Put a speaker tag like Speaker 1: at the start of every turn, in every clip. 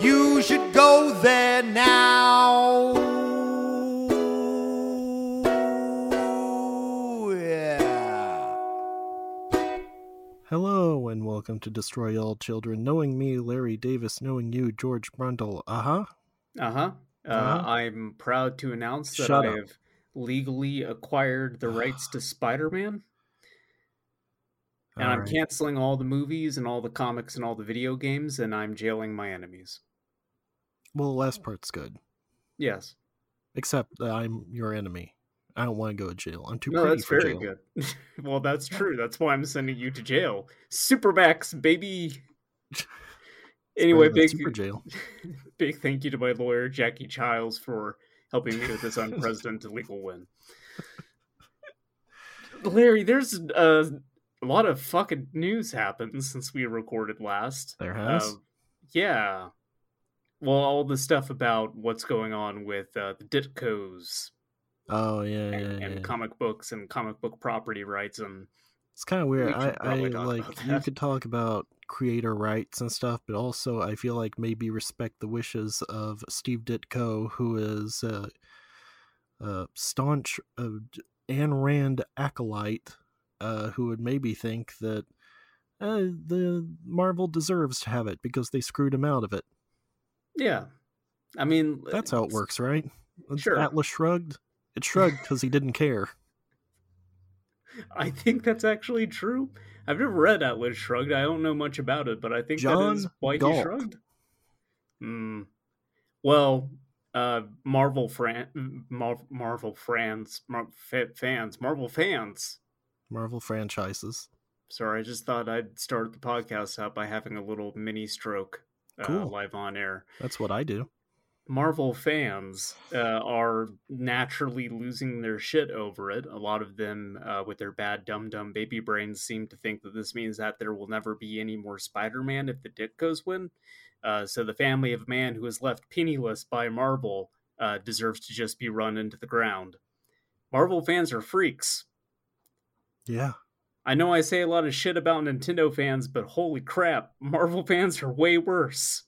Speaker 1: You should go there now. Yeah.
Speaker 2: Hello and welcome to Destroy All Children. Knowing me, Larry Davis. Knowing you, George Brundle. Uh huh.
Speaker 3: Uh-huh. Uh
Speaker 2: Uh-huh.
Speaker 3: I'm proud to announce that
Speaker 2: Shut
Speaker 3: I
Speaker 2: up.
Speaker 3: have legally acquired the rights to Spider-Man, and I'm
Speaker 2: Alright.
Speaker 3: canceling all the movies and all the comics and all the video games, and I'm jailing my enemies.
Speaker 2: Well, the last part's good.
Speaker 3: Yes.
Speaker 2: Except that I'm your enemy. I don't want to go to jail. I'm too
Speaker 3: No,
Speaker 2: pretty
Speaker 3: that's
Speaker 2: for
Speaker 3: very
Speaker 2: jail.
Speaker 3: good. well, that's true. That's why I'm sending you to jail. Supermax, baby. anyway, big
Speaker 2: super jail.
Speaker 3: big thank you to my lawyer Jackie Chiles for helping me with this unprecedented legal win. Larry, there's uh, a lot of fucking news happened since we recorded last.
Speaker 2: There has.
Speaker 3: Uh, yeah. Well, all the stuff about what's going on with uh, the Ditkos
Speaker 2: oh yeah, yeah,
Speaker 3: and,
Speaker 2: yeah.
Speaker 3: and comic books and comic book property rights and
Speaker 2: It's kind of weird.
Speaker 3: we
Speaker 2: I, I like you could talk about creator rights and stuff, but also I feel like maybe respect the wishes of Steve Ditko, who is a, a staunch uh, Ayn Rand acolyte, uh, who would maybe think that uh, the Marvel deserves to have it because they screwed him out of it.
Speaker 3: Yeah. I mean,
Speaker 2: That's how it works, right?
Speaker 3: Sure.
Speaker 2: Atlas shrugged. It shrugged because he didn't care.
Speaker 3: I think that's actually true. I've never read Atlas Shrugged. I don't know much about it, but I think that is
Speaker 2: John
Speaker 3: why he shrugged. Hmm. Well, uh, Marvel fran- Mar- Marvel fans, Mar- fa- fans, Marvel fans.
Speaker 2: Marvel franchises.
Speaker 3: Sorry, I just thought I'd start the podcast out by having a little mini stroke uh,
Speaker 2: Cool.
Speaker 3: live on air.
Speaker 2: That's what I do.
Speaker 3: Marvel fans uh, are naturally losing their shit over it. A lot of them, uh, with their bad dumb dumb baby brains, seem to think that this means that there will never be any more Spider Man if the Ditkos win. Uh, so the family of man who is left penniless by Marvel uh, deserves to just be run into the ground. Marvel fans are freaks.
Speaker 2: Yeah.
Speaker 3: I know I say a lot of shit about Nintendo fans, but holy crap, Marvel fans are way worse.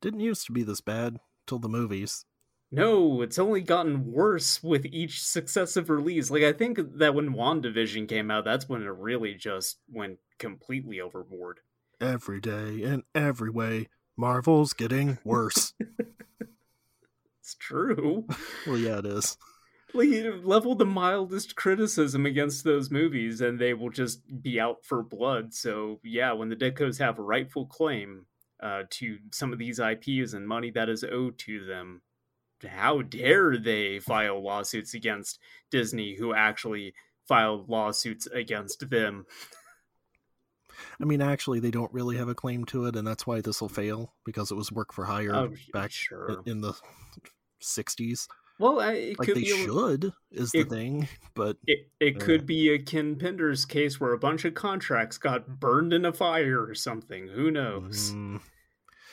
Speaker 2: Didn't used to be this bad till the movies.
Speaker 3: No, it's only gotten worse with each successive release. Like I think that when WandaVision came out, that's when it really just went completely overboard.
Speaker 2: Every day in every way, Marvel's getting worse.
Speaker 3: It's true.
Speaker 2: well, yeah, it is.
Speaker 3: Like you level the mildest criticism against those movies and they will just be out for blood. So yeah, when the Ditkos have a rightful claim uh, to some of these IPs and money that is owed to them, how dare they file lawsuits against Disney who actually filed lawsuits against them?
Speaker 2: I mean, actually, they don't really have a claim to it, and that's why this will fail because it was work for hire
Speaker 3: Oh,
Speaker 2: back
Speaker 3: sure.
Speaker 2: in the '60s.
Speaker 3: Well, I- it
Speaker 2: Like
Speaker 3: could
Speaker 2: they
Speaker 3: be a-
Speaker 2: should is the thing, but
Speaker 3: It, it
Speaker 2: Yeah.
Speaker 3: could be a Ken Penders case where a bunch of contracts got burned in a fire or something. Who knows?
Speaker 2: mm,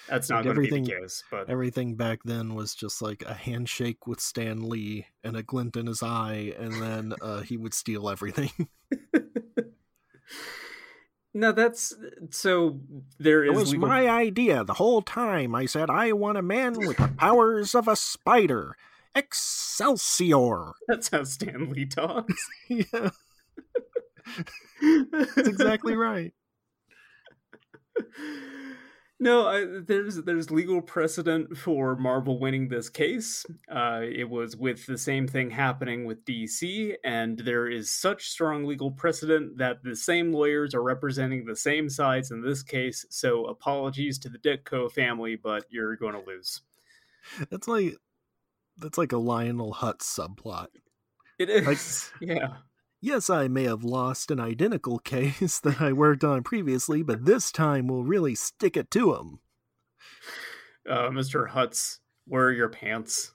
Speaker 3: That's not
Speaker 2: Like
Speaker 3: going to be the
Speaker 2: everything-
Speaker 3: case. But
Speaker 2: everything back then was just like a handshake with Stan Lee and a glint in his eye, and then uh, he would steal everything.
Speaker 3: no, that's so. There
Speaker 2: It
Speaker 3: is
Speaker 2: was
Speaker 3: legal-
Speaker 2: my idea the whole time. I said I want a man with the powers of a spider. Excelsior!
Speaker 3: That's how Stan Lee talks.
Speaker 2: yeah, that's exactly right.
Speaker 3: No, I, there's there's legal precedent for Marvel winning this case. Uh, it was with the same thing happening with DC, and there is such strong legal precedent that the same lawyers are representing the same sides in this case. So apologies to the Ditko family, but you're going to lose.
Speaker 2: That's like that's like a Lionel Hutz subplot.
Speaker 3: It is, yeah.
Speaker 2: Yes, I may have lost an identical case that I worked on previously, but this time we'll really stick it to him.
Speaker 3: Uh, Mr. Hutz Where are your pants?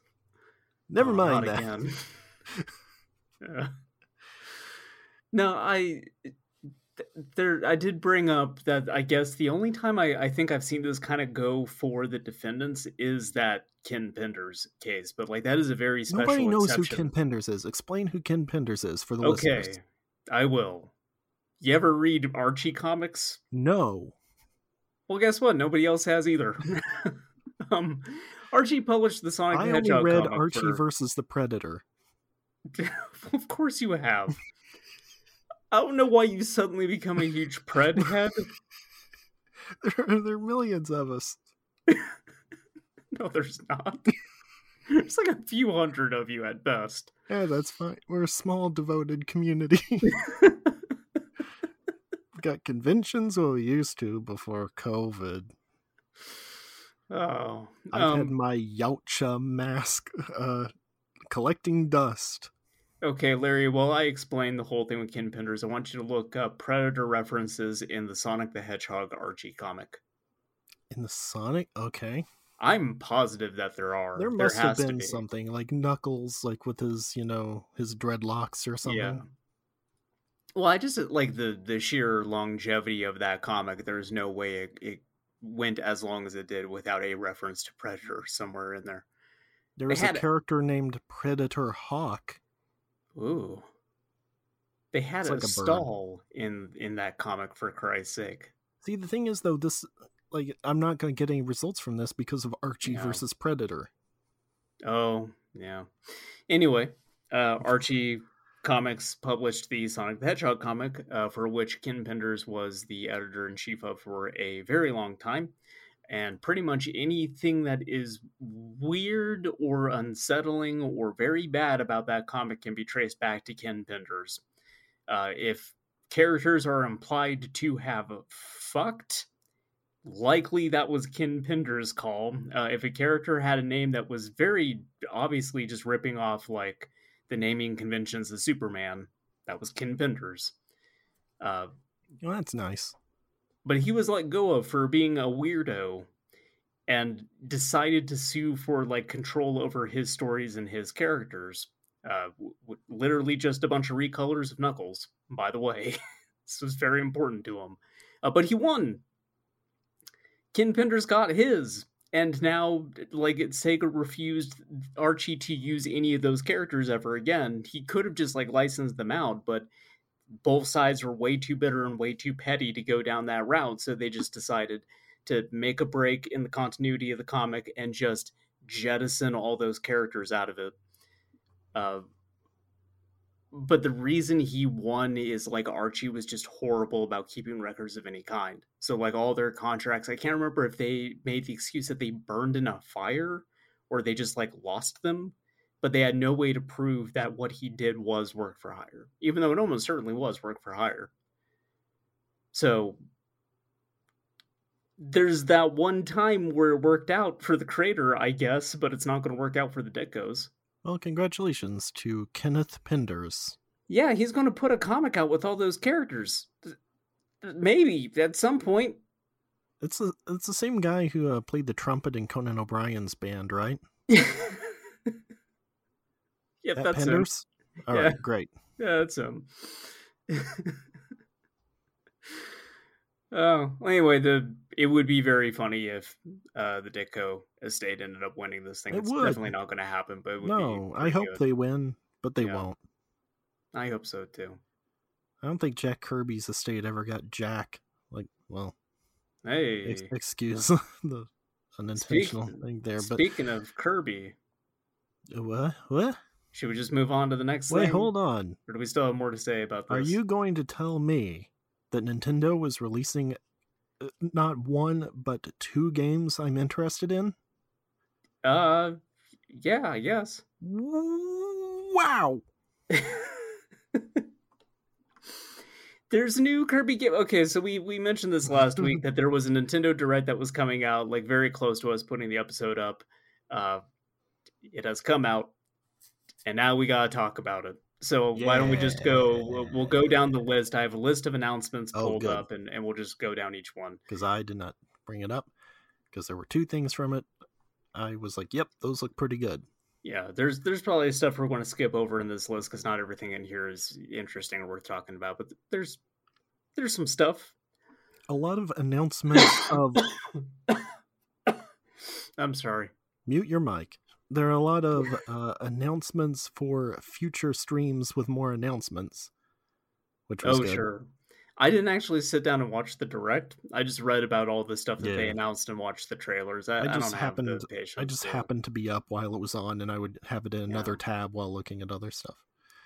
Speaker 2: Never
Speaker 3: Oh,
Speaker 2: mind that.
Speaker 3: again. Yeah. No, I there I did bring up that I guess the only time I, I think I've seen this kind of go for the defendants is that Ken Penders case, but like that is a very special
Speaker 2: Nobody knows
Speaker 3: exception.
Speaker 2: who Ken Penders is. Explain who Ken Penders is for the
Speaker 3: okay,
Speaker 2: listeners.
Speaker 3: I will. You ever read Archie comics?
Speaker 2: No.
Speaker 3: Well, guess what? Nobody else has either. um, Archie published the Sonic
Speaker 2: I
Speaker 3: the
Speaker 2: only
Speaker 3: Hedgehog
Speaker 2: read
Speaker 3: comic
Speaker 2: Archie
Speaker 3: for-
Speaker 2: versus the Predator.
Speaker 3: of course you have. I don't know why you suddenly become a huge pred head.
Speaker 2: There are, there are millions of us.
Speaker 3: No, there's not. There's like a few hundred of you at best.
Speaker 2: Yeah, that's fine. We're a small, devoted community. We've got conventions we used to before COVID.
Speaker 3: Oh,
Speaker 2: I've had
Speaker 3: um,
Speaker 2: my Yautja mask uh, collecting dust.
Speaker 3: Okay, Larry. While I explain the whole thing with Ken Penders, I want you to look up Predator references in the Sonic the Hedgehog Archie comic.
Speaker 2: In the Sonic? Okay.
Speaker 3: I'm positive that there are.
Speaker 2: There must have been
Speaker 3: be.
Speaker 2: something like Knuckles, like with his, you know, his dreadlocks or something.
Speaker 3: Yeah. Well, I just like the the sheer longevity of that comic. There's no way it, it went as long as it did without a reference to Predator somewhere in there.
Speaker 2: There was a character named Predator Hawk.
Speaker 3: Ooh. They had
Speaker 2: It's
Speaker 3: a,
Speaker 2: like a
Speaker 3: stall in in that comic for Christ's sake.
Speaker 2: See, the thing is, though, this, like, I'm not going to get any results from this because of Archie
Speaker 3: Yeah.
Speaker 2: versus Predator.
Speaker 3: Oh, yeah. Anyway, uh, Archie Comics published the Sonic the Hedgehog comic, uh, for which Ken Penders was the editor in chief of for a very long time. And pretty much anything that is weird or unsettling or very bad about that comic can be traced back to Ken Penders. Uh, if characters are implied to have fucked, likely that was Ken Pender's call. Uh, if a character had a name that was very obviously just ripping off like the naming conventions of Superman, that was Ken Pender's. Uh,
Speaker 2: Well, that's nice.
Speaker 3: But he was let go of for being a weirdo and decided to sue for like control over his stories and his characters. Uh, w- literally just a bunch of recolors of Knuckles, by the way. this was very important to him. Uh, but he won. Ken Penders got his. And now, like, Sega refused Archie to use any of those characters ever again. He could have just, like, licensed them out, but both sides were way too bitter and way too petty to go down that route. So they just decided to make a break in the continuity of the comic and just jettison all those characters out of it. Uh, but the reason he won is like Archie was just horrible about keeping records of any kind. So like all their contracts, I can't remember if they made the excuse that they burned in a fire or they just like lost them, but they had no way to prove that what he did was work for hire, even though it almost certainly was work for hire. So there's that one time where it worked out for the creator, I guess, but it's not going to work out for the Ditkos.
Speaker 2: Well, congratulations to Kenneth Penders.
Speaker 3: Yeah, he's going to put a comic out with all those characters. Maybe at some point.
Speaker 2: It's the it's the same guy who uh, played the trumpet in Conan O'Brien's band, right?
Speaker 3: yep,
Speaker 2: That
Speaker 3: that's him.
Speaker 2: Penders. All right,
Speaker 3: Yeah.
Speaker 2: great.
Speaker 3: Yeah, that's him. oh, well, anyway, the it would be very funny if uh, the Ditko estate ended up winning this thing.
Speaker 2: It
Speaker 3: it's
Speaker 2: would.
Speaker 3: definitely not going to happen, but it would
Speaker 2: No,
Speaker 3: be
Speaker 2: I hope
Speaker 3: good.
Speaker 2: they win, but they
Speaker 3: Yeah.
Speaker 2: won't.
Speaker 3: I hope so too.
Speaker 2: I don't think Jack Kirby's estate ever got Jack. Like, well,
Speaker 3: Hey,
Speaker 2: ex- excuse the unintentional
Speaker 3: Speak-
Speaker 2: thing there, but
Speaker 3: speaking of Kirby,
Speaker 2: what? What?
Speaker 3: Should we just move on to the next
Speaker 2: Wait,
Speaker 3: thing?
Speaker 2: hold on.
Speaker 3: Or do we still have more to say about this?
Speaker 2: Are you going to tell me that Nintendo was releasing uh, not one but two games I'm interested in?
Speaker 3: Uh, yeah, yes.
Speaker 2: Wow.
Speaker 3: There's a new Kirby game. Okay, so we we mentioned this last week that there was a Nintendo Direct that was coming out, like very close to us putting the episode up. Uh, it has come out, and now we gotta talk about it. So why don't we just go? We'll, we'll go down the list. I have a list of announcements
Speaker 2: Oh,
Speaker 3: pulled
Speaker 2: good.
Speaker 3: up, and, and we'll just go down each one.
Speaker 2: Because I did not bring it up because there were two things from it I was like, "Yep, those look pretty good."
Speaker 3: Yeah, there's there's probably stuff we're going to skip over in this list because not everything in here is interesting or worth talking about. But there's there's some stuff.
Speaker 2: A lot of announcements of.
Speaker 3: I'm sorry.
Speaker 2: Mute your mic. There are a lot of uh, announcements for future streams with more announcements, which was
Speaker 3: oh
Speaker 2: good.
Speaker 3: sure. I didn't actually sit down and watch the direct. I just read about all the stuff that they announced and watched the trailers. I,
Speaker 2: I
Speaker 3: I,
Speaker 2: just
Speaker 3: don't
Speaker 2: happened-
Speaker 3: have the patience.
Speaker 2: I just
Speaker 3: to-
Speaker 2: happened to be up while it was on, and I would have it in another
Speaker 3: Yeah.
Speaker 2: tab while looking at other stuff.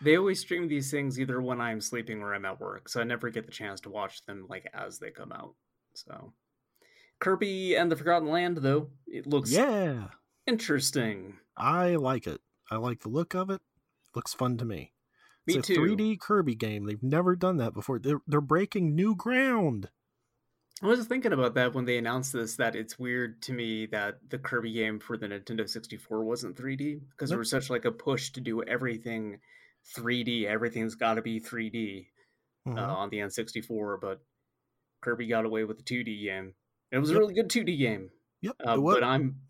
Speaker 3: They always stream these things either when I'm sleeping or I'm at work, so I never get the chance to watch them like as they come out. So Kirby and the Forgotten Land, though, it looks
Speaker 2: Yeah,
Speaker 3: interesting.
Speaker 2: I like it. I like the look of it. Looks fun to me.
Speaker 3: Me
Speaker 2: it's a
Speaker 3: too.
Speaker 2: 3D Kirby game. They've never done that before. They're they're breaking new ground.
Speaker 3: I was thinking about that when they announced this. That it's weird to me that the Kirby game for the Nintendo 64 wasn't 3D because there was such like a push to do everything 3D. Everything's got to be 3D
Speaker 2: Mhm.
Speaker 3: uh, on the N64, but Kirby got away with the 2D game. It was a
Speaker 2: Yep.
Speaker 3: really good 2D game.
Speaker 2: yep.
Speaker 3: Uh, but I'm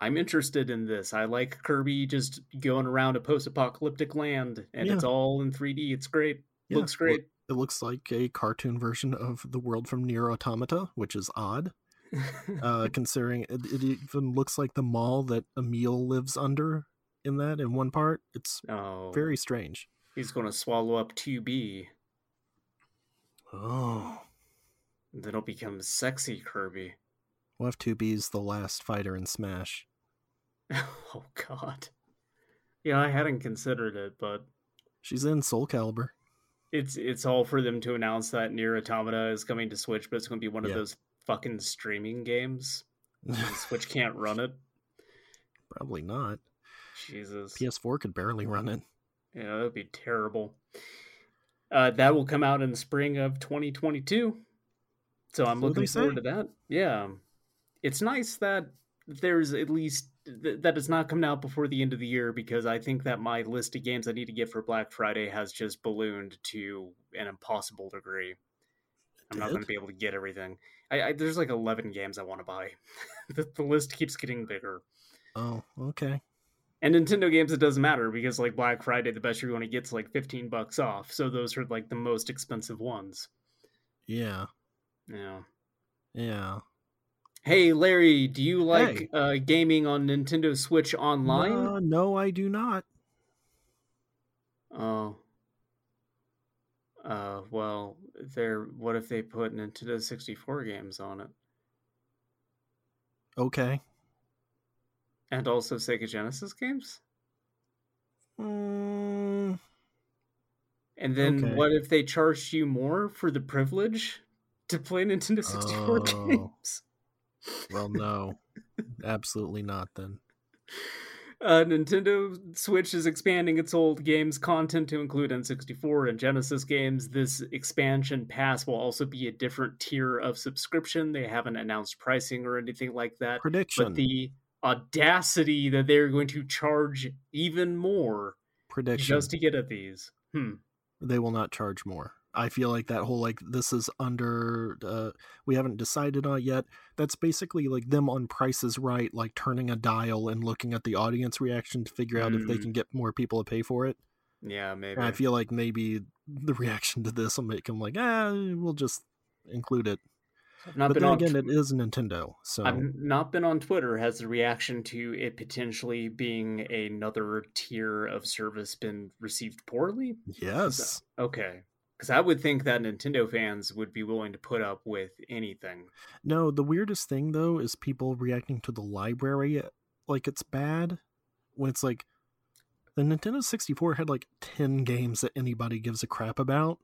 Speaker 3: I'm interested in this. I like Kirby just going around a post-apocalyptic land, and it's all in 3D. It's great.
Speaker 2: Yeah,
Speaker 3: Looks great.
Speaker 2: It looks like a cartoon version of the world from Nier Automata, which is odd, uh, considering it, it even looks like the mall that Emil lives under in that in one part. It's
Speaker 3: oh,
Speaker 2: very strange.
Speaker 3: he's going to swallow up 2B,
Speaker 2: Oh,
Speaker 3: then he'll become sexy Kirby.
Speaker 2: we'll have 2B's the last fighter in Smash.
Speaker 3: oh God. Yeah, I hadn't considered it, but
Speaker 2: She's in Soul Calibur.
Speaker 3: it's it's all for them to announce that Nier Automata is coming to Switch, but it's going to be one of those fucking streaming games. Switch can't run it.
Speaker 2: Probably not.
Speaker 3: Jesus.
Speaker 2: PS4 could barely run it.
Speaker 3: Yeah, that would be terrible. Uh, that will come out in the spring of 2022. So I'm looking forward
Speaker 2: say?
Speaker 3: to that. Yeah. It's nice that there's at least th- that it's not come out before the end of the year because I think that my list of games I need to get for Black Friday has just ballooned to an impossible degree. I'm not going to be able to get everything. I, I there's like 11 games I want to buy. the, the list keeps getting bigger.
Speaker 2: Oh, okay.
Speaker 3: And Nintendo games, it doesn't matter because like Black Friday, the best you're going to get's like 15 bucks off. So those are like the most expensive ones.
Speaker 2: Yeah.
Speaker 3: Yeah.
Speaker 2: Yeah.
Speaker 3: Hey, Larry, do you like
Speaker 2: Hey.
Speaker 3: uh, gaming on Nintendo Switch Online?
Speaker 2: Uh, no, I do not.
Speaker 3: Oh. Uh, well, there. What if they put Nintendo 64 games on it,
Speaker 2: Okay.
Speaker 3: and also Sega Genesis games?
Speaker 2: Mm,
Speaker 3: And then
Speaker 2: Okay.
Speaker 3: what if they charged you more for the privilege to play Nintendo 64
Speaker 2: Oh.
Speaker 3: games?
Speaker 2: Well, no. Absolutely not then.
Speaker 3: Uh, Nintendo Switch is expanding its old games content to include N64 and Genesis games. This expansion pass will also be a different tier of subscription. They haven't announced pricing or anything like that.
Speaker 2: Prediction.
Speaker 3: But the audacity that they're going to charge even more
Speaker 2: Prediction.
Speaker 3: just to get at these. Hmm.
Speaker 2: they will not charge more. I feel like that whole like this is under uh we haven't decided on it yet. That's basically like them on prices right, like turning a dial and looking at the audience reaction to figure out if they
Speaker 3: Mm.
Speaker 2: can get more people to pay for it.
Speaker 3: Yeah, maybe.
Speaker 2: And I feel like maybe the reaction to this will make them like, ah, we'll just include it. But
Speaker 3: been
Speaker 2: then
Speaker 3: on
Speaker 2: again,
Speaker 3: tw-
Speaker 2: it is Nintendo, so
Speaker 3: I've not been on Twitter. Has the reaction to it potentially being another tier of service been received poorly?
Speaker 2: yes,
Speaker 3: Okay. Because I would think that Nintendo fans would be willing to put up with anything.
Speaker 2: No, the weirdest thing though is people reacting to the library like it's bad when it's like the Nintendo 64 had like 10 games that anybody gives a crap about.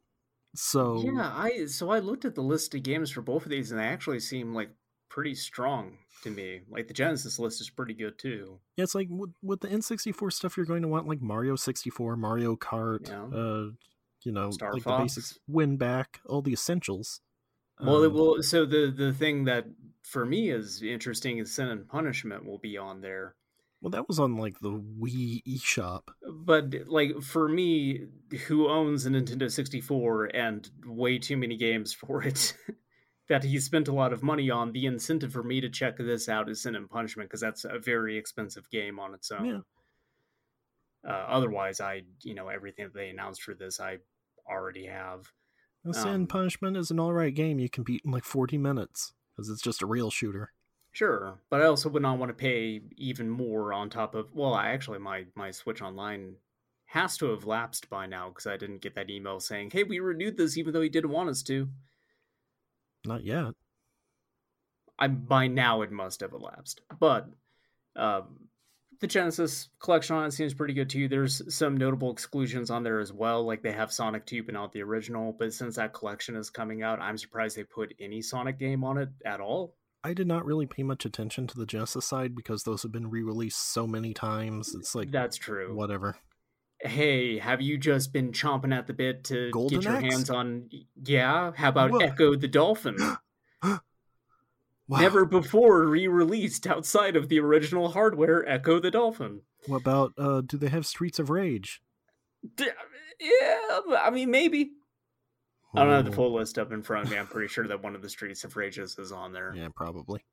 Speaker 2: So
Speaker 3: Yeah, I so I looked at the list of games for both of these, and they actually seem like pretty strong to me. Like the Genesis list is pretty good too.
Speaker 2: yeah, it's like with, with the N64 stuff you're going to want like Mario 64, Mario Kart,
Speaker 3: Yeah.
Speaker 2: uh you know,
Speaker 3: Star
Speaker 2: like
Speaker 3: Fox.
Speaker 2: the basics, Winback, all the essentials.
Speaker 3: Well, it
Speaker 2: Um,
Speaker 3: will. So the the thing that for me is interesting is Sin and Punishment will be on there.
Speaker 2: well that was on like the Wii eShop.
Speaker 3: But like for me, who owns a Nintendo 64 and way too many games for it, that he spent a lot of money on, the incentive for me to check this out is Sin and Punishment because that's a very expensive game on its own.
Speaker 2: Yeah.
Speaker 3: Uh, otherwise, I you know everything that they announced for this, I already have.
Speaker 2: Sin
Speaker 3: Um,
Speaker 2: Punishment is an alright game you can beat in like 40 minutes because it's just a real shooter.
Speaker 3: Sure, but I also would not want to pay even more on top of. Well, I actually my my Switch Online has to have lapsed by now because I didn't get that email saying, "Hey, we renewed this even though he didn't want us to."
Speaker 2: Not yet.
Speaker 3: I by now it must have elapsed, but um, the Genesis collection on it seems pretty good too. There's some notable exclusions on there as well, like they have Sonic 2 but not the original. But since that collection is coming out, I'm surprised they put any Sonic game on it at all.
Speaker 2: I did not really pay much attention to the Genesis side because those have been re released so many times. It's like,
Speaker 3: That's true.
Speaker 2: whatever.
Speaker 3: hey, have you just been chomping at the bit to
Speaker 2: Golden
Speaker 3: get your
Speaker 2: Axe?
Speaker 3: hands on? Yeah, how about
Speaker 2: What?
Speaker 3: Echo the Dolphin?
Speaker 2: Wow.
Speaker 3: Never before re-released outside of the original hardware, Echo the Dolphin.
Speaker 2: What about, uh, do they have Streets of Rage?
Speaker 3: D- Yeah, I mean maybe. I don't have the full list up in front of me. I'm pretty sure that one of the Streets of Rages is on there.
Speaker 2: Yeah, probably.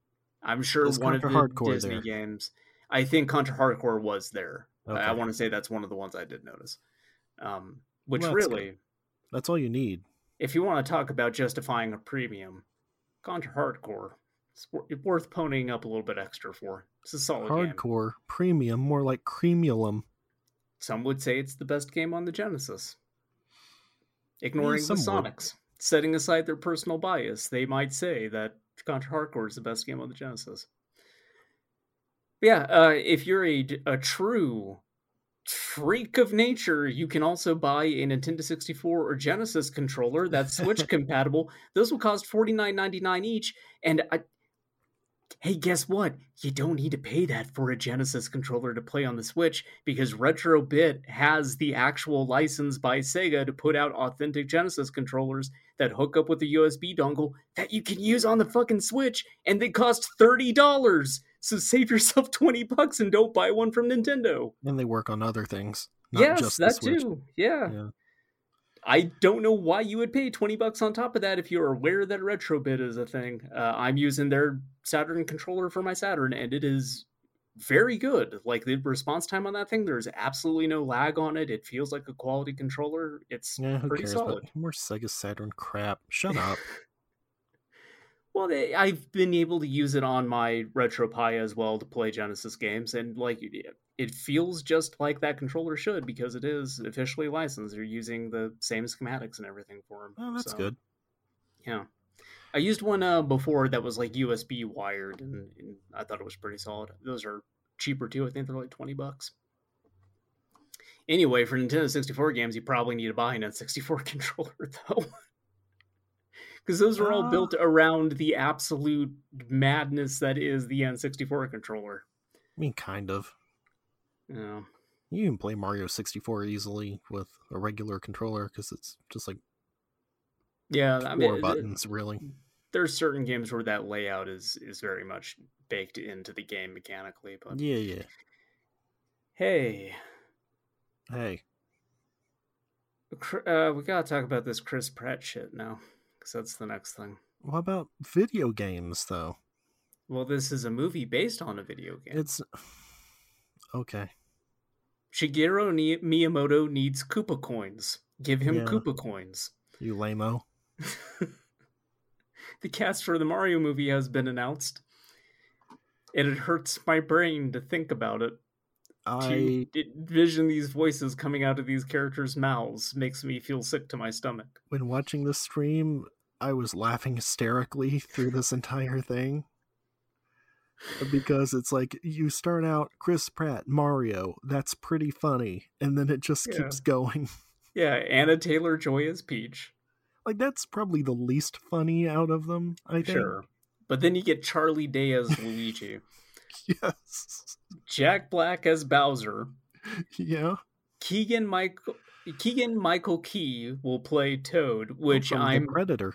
Speaker 3: I'm sure
Speaker 2: Is
Speaker 3: one of the
Speaker 2: Hardcore
Speaker 3: Disney
Speaker 2: there?
Speaker 3: games. I think Contra Hard Corps was there. I- I want to say that's one of the ones I did notice. Um, which
Speaker 2: Well, that's good.
Speaker 3: really,
Speaker 2: That's all you need.
Speaker 3: if you want to talk about justifying a premium, Contra Hard Corps it's worth ponying up a little bit extra for. It's a solid game.
Speaker 2: Hardcore, premium, more like creamulum.
Speaker 3: Some would say it's the best game on the Genesis. Ignoring the
Speaker 2: some would.
Speaker 3: Sonics, setting aside their personal bias, they might say that Contra Hard Corps is the best game on the Genesis. But yeah, uh, if you're a, a true freak of nature, you can also buy a Nintendo 64 or Genesis controller that's Switch compatible. Those will cost $49.99 each. And I, hey, guess what? You don't need to pay that for a Genesis controller to play on the Switch because Retrobit has the actual license by Sega to put out authentic Genesis controllers that hook up with a USB dongle that you can use on the fucking Switch and they cost $30. So save yourself 20 bucks and don't buy one from Nintendo.
Speaker 2: And they work on other things. Not
Speaker 3: yes,
Speaker 2: just the
Speaker 3: that
Speaker 2: Switch.
Speaker 3: too. Yeah.
Speaker 2: Yeah.
Speaker 3: I don't know why you would pay 20 bucks on top of that if you're aware that Retrobit is a thing. Uh, I'm using their Saturn controller for my Saturn, and it is very good. Like the response time on that thing, there's absolutely no lag on it. It feels like a quality controller. It's
Speaker 2: Yeah,
Speaker 3: pretty
Speaker 2: cares?
Speaker 3: solid.
Speaker 2: More Sega Saturn crap. Shut up.
Speaker 3: Well, I've been able to use it on my RetroPie as well to play Genesis games, and like it- feels just like that controller should because it is officially licensed. They're using the same schematics and everything for them.
Speaker 2: oh, that's good.
Speaker 3: Yeah, I used one uh, before that was like USB wired, and, and I thought it was pretty solid. Those are cheaper too. I think they're like twenty bucks. Anyway, for Nintendo 64 games, you probably need to buy an N64 controller though. Because those are all
Speaker 2: Uh.
Speaker 3: built around the absolute madness that is the N64 controller.
Speaker 2: I mean, kind of.
Speaker 3: You
Speaker 2: You can play Mario 64 easily with a regular controller because it's just like
Speaker 3: yeah,
Speaker 2: four
Speaker 3: I mean,
Speaker 2: buttons, really.
Speaker 3: there's certain games where that layout is is very much baked into the game mechanically. But
Speaker 2: Yeah, yeah.
Speaker 3: hey,
Speaker 2: Hey,
Speaker 3: Uh, we gotta talk about this Chris Pratt shit now, because that's the next thing.
Speaker 2: what about video games, though?
Speaker 3: Well, this is a movie based on a video game.
Speaker 2: It's. Okay.
Speaker 3: Shigeru Ni- Miyamoto needs Koopa coins. Give him
Speaker 2: Yeah.
Speaker 3: Koopa coins.
Speaker 2: You lameo.
Speaker 3: the cast for the Mario movie has been announced, and it hurts my brain to think about it.
Speaker 2: I
Speaker 3: To envision these voices coming out of these characters' mouths makes me feel sick to my stomach.
Speaker 2: when watching the stream, I was laughing hysterically through this entire thing. Because it's like you start out Chris Pratt, Mario, that's pretty funny, and then it just
Speaker 3: Yeah.
Speaker 2: keeps going.
Speaker 3: Yeah, Anya Taylor Joy as Peach.
Speaker 2: Like that's probably the least funny out of them, I think.
Speaker 3: Sure. But then you get Charlie Day as Luigi,
Speaker 2: Yes.
Speaker 3: Jack Black as Bowser,
Speaker 2: Yeah.
Speaker 3: Keegan Michael Keegan Michael Key will play Toad, oh, which
Speaker 2: From
Speaker 3: I'm
Speaker 2: Predator.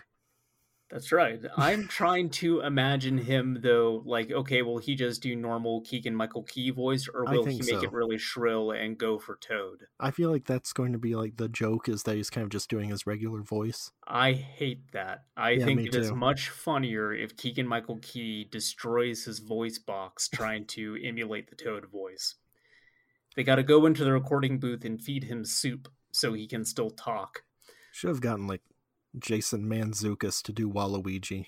Speaker 3: That's right. I'm trying to imagine him though, like, okay, will he just do normal Keegan Michael Key voice, or will he make
Speaker 2: so.
Speaker 3: it really shrill and go for Toad?
Speaker 2: I feel like that's going to be like the joke is that he's kind of just doing his regular voice.
Speaker 3: I hate that. I
Speaker 2: Yeah,
Speaker 3: think it is
Speaker 2: too.
Speaker 3: much funnier if Keegan Michael Key destroys his voice box trying to emulate the Toad voice. They got to go into the recording booth and feed him soup so he can still talk.
Speaker 2: Should have gotten like Jason Mantzoukas to do Waluigi.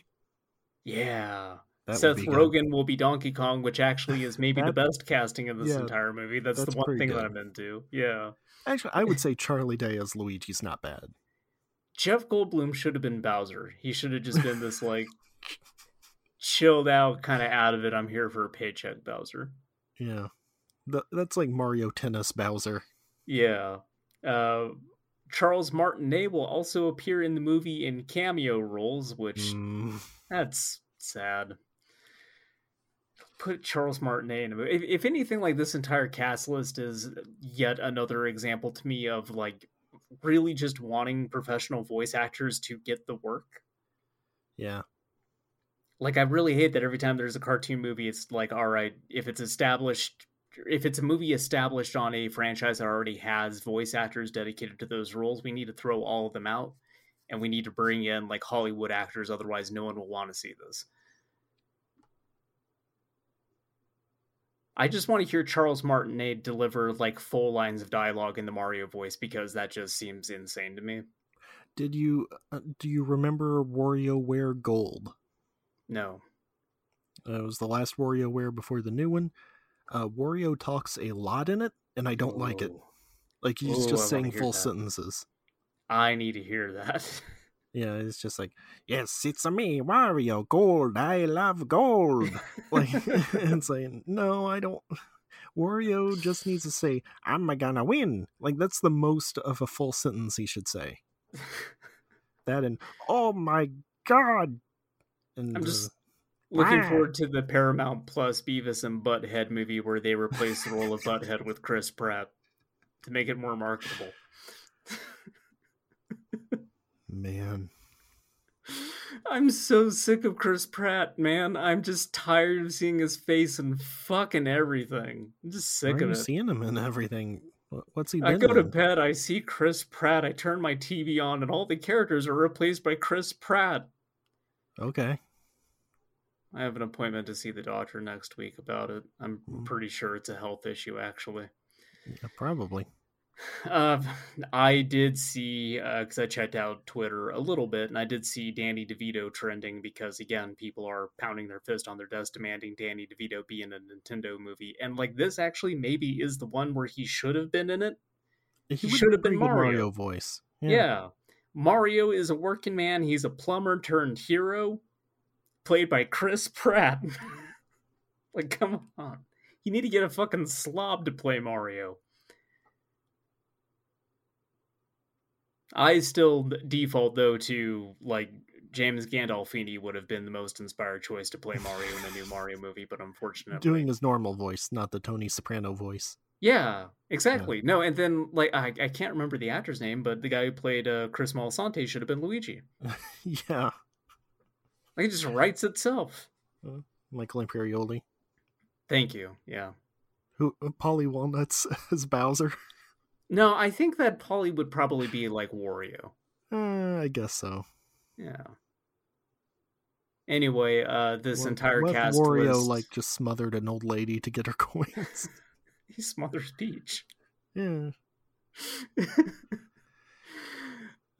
Speaker 3: Yeah.
Speaker 2: That
Speaker 3: Seth
Speaker 2: good.
Speaker 3: Rogen will be Donkey Kong, which actually is maybe the best casting in this
Speaker 2: yeah,
Speaker 3: entire movie. That's,
Speaker 2: that's
Speaker 3: the one thing that. I'm into. Yeah.
Speaker 2: Actually, I would say Charlie Day as Luigi's not bad.
Speaker 3: Jeff Goldblum should have been Bowser. He should have just been this like chilled out, kind of out of it. I'm here for a paycheck, Bowser.
Speaker 2: Yeah. Th- that's like Mario Tennis Bowser.
Speaker 3: Yeah. Uh, Charles Martinet will also appear in the movie in cameo roles, which
Speaker 2: Mm,
Speaker 3: that's sad. Put Charles Martinet in a movie. If, if anything, like this entire cast list is yet another example to me of like really just wanting professional voice actors to get the work.
Speaker 2: yeah.
Speaker 3: like I really hate that every time there's a cartoon movie, it's like, all right, if it's established, if it's a movie established on a franchise that already has voice actors dedicated to those roles, we need to throw all of them out, and we need to bring in like Hollywood actors. Otherwise, no one will want to see this. I just want to hear Charles Martinet deliver like full lines of dialogue in the Mario voice because that just seems insane to me.
Speaker 2: Did you uh, do you remember WarioWare Gold?
Speaker 3: No.
Speaker 2: Uh, it was the last WarioWare before the new one. Uh, Wario talks a lot in it, and I don't like it. Like he's
Speaker 3: Ooh,
Speaker 2: just
Speaker 3: wanna
Speaker 2: saying full
Speaker 3: that.
Speaker 2: sentences.
Speaker 3: I need to hear that.
Speaker 2: Yeah, it's just like, yes, it's a me, Wario Gold. I love gold. like it's like, no, I don't. Wario just needs to say, "I'm gonna win." Like that's the most of a full sentence he should say. That and oh my god. And
Speaker 3: I'm just looking
Speaker 2: Wow.
Speaker 3: forward to the Paramount Plus Beavis and Butthead movie where they replace the role of Butthead with Chris Pratt to make it more marketable.
Speaker 2: man,
Speaker 3: I'm so sick of Chris Pratt, man. I'm just tired of seeing his face and fucking everything. I'm just
Speaker 2: why
Speaker 3: sick
Speaker 2: are
Speaker 3: of
Speaker 2: you
Speaker 3: it.
Speaker 2: seeing him and everything? What's he
Speaker 3: I
Speaker 2: been
Speaker 3: go to
Speaker 2: in?
Speaker 3: bed, I see Chris Pratt, I turn my TV on, and all the characters are replaced by Chris Pratt.
Speaker 2: Okay,
Speaker 3: I have an appointment to see the doctor next week about it. I'm
Speaker 2: Mm.
Speaker 3: pretty sure it's a health issue, actually.
Speaker 2: yeah, probably.
Speaker 3: Uh, I did see because I checked out Twitter a little bit, and I did see Danny DeVito trending because again, people are pounding their fist on their desk demanding Danny DeVito be in a Nintendo movie, and like this actually maybe is the one where he should have been in it.
Speaker 2: He,
Speaker 3: He should have been
Speaker 2: good
Speaker 3: Mario.
Speaker 2: voice.
Speaker 3: Yeah. Mario is a working man. He's a plumber turned hero, played by Chris Pratt. like, come on, you need to get a fucking slob to play Mario. I still default though to like James Gandolfini would have been the most inspired choice to play Mario in a new Mario movie, but unfortunately,
Speaker 2: doing his normal voice, not the Tony Soprano voice.
Speaker 3: yeah, exactly. No, and then like I, I can't remember the actor's name, but the guy who played uh, Chris Moltisanti should have been Luigi.
Speaker 2: yeah,
Speaker 3: Like it just writes itself.
Speaker 2: Michael Imperioli.
Speaker 3: Thank you. Yeah.
Speaker 2: Who Paulie Walnuts as Bowser?
Speaker 3: No, I think that Paulie would probably be like Wario.
Speaker 2: Uh, I guess so.
Speaker 3: Yeah. Anyway, uh, this
Speaker 2: What-
Speaker 3: entire
Speaker 2: what
Speaker 3: cast
Speaker 2: Wario like just smothered an old lady to get her coins.
Speaker 3: he smothers Peach.
Speaker 2: yeah,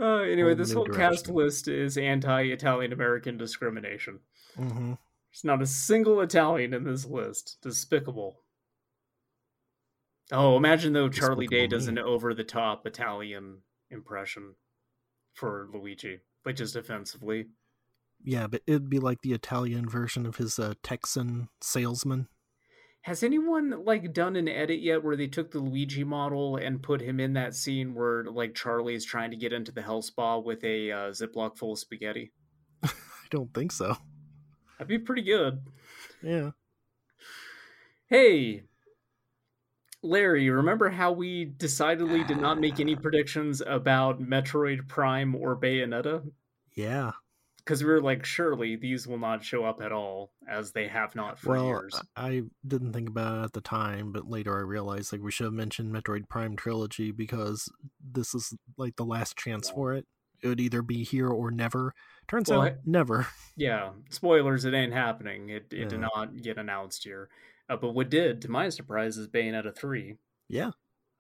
Speaker 3: uh, anyway, this whole cast list is anti-Italian American discrimination.
Speaker 2: hmm
Speaker 3: There's not a single Italian in this list. Despicable. Oh, imagine though Charlie Day
Speaker 2: Despicable
Speaker 3: does an over-the-top Italian impression for Luigi, like just offensively.
Speaker 2: yeah, but it'd be like the Italian version of his uh, Texan salesman.
Speaker 3: Has anyone like done an edit yet where they took the Luigi model and put him in that scene where like Charlie's trying to get into the hell spa with a uh, Ziploc full of spaghetti?
Speaker 2: I don't think so.
Speaker 3: That'd be pretty good.
Speaker 2: Yeah,
Speaker 3: Hey, Larry, remember how we decidedly did not make any predictions about Metroid Prime or Bayonetta?
Speaker 2: yeah.
Speaker 3: Because we were like, surely these will not show up at all, as they have not for
Speaker 2: well,
Speaker 3: years.
Speaker 2: I didn't think about it at the time, but later I realized like we should have mentioned Metroid Prime trilogy because this is like the last chance
Speaker 3: Yeah.
Speaker 2: for it. It would either be here or never. Turns
Speaker 3: Well,
Speaker 2: out
Speaker 3: I-
Speaker 2: never.
Speaker 3: Yeah, spoilers, it ain't happening. It it did not get announced here. Uh, but what did, to my surprise, is Bayonetta 3.
Speaker 2: Yeah,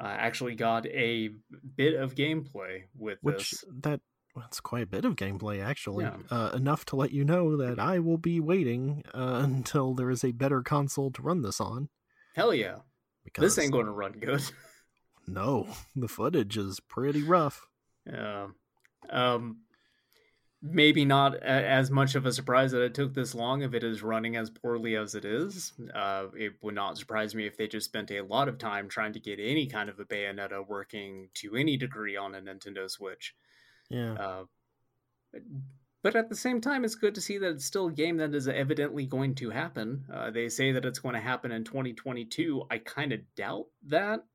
Speaker 3: I actually got a bit of gameplay with
Speaker 2: which
Speaker 3: this.
Speaker 2: that that's quite a bit of gameplay actually.
Speaker 3: Yeah.
Speaker 2: Uh, enough to let you know that I will be waiting uh, until there is a better console to run this on.
Speaker 3: Hell yeah.
Speaker 2: Because
Speaker 3: This ain't going to run good.
Speaker 2: no, the footage is pretty rough.
Speaker 3: Yeah. Um, maybe not as much of a surprise that it took this long if it is running as poorly as it is. Uh, it would not surprise me if they just spent a lot of time trying to get any kind of a Bayonetta working to any degree on a Nintendo Switch.
Speaker 2: Yeah.
Speaker 3: Uh, but at the same time, it's good to see that it's still a game that is evidently going to happen. Uh, they say that it's going to happen in 2022. I kind of doubt that.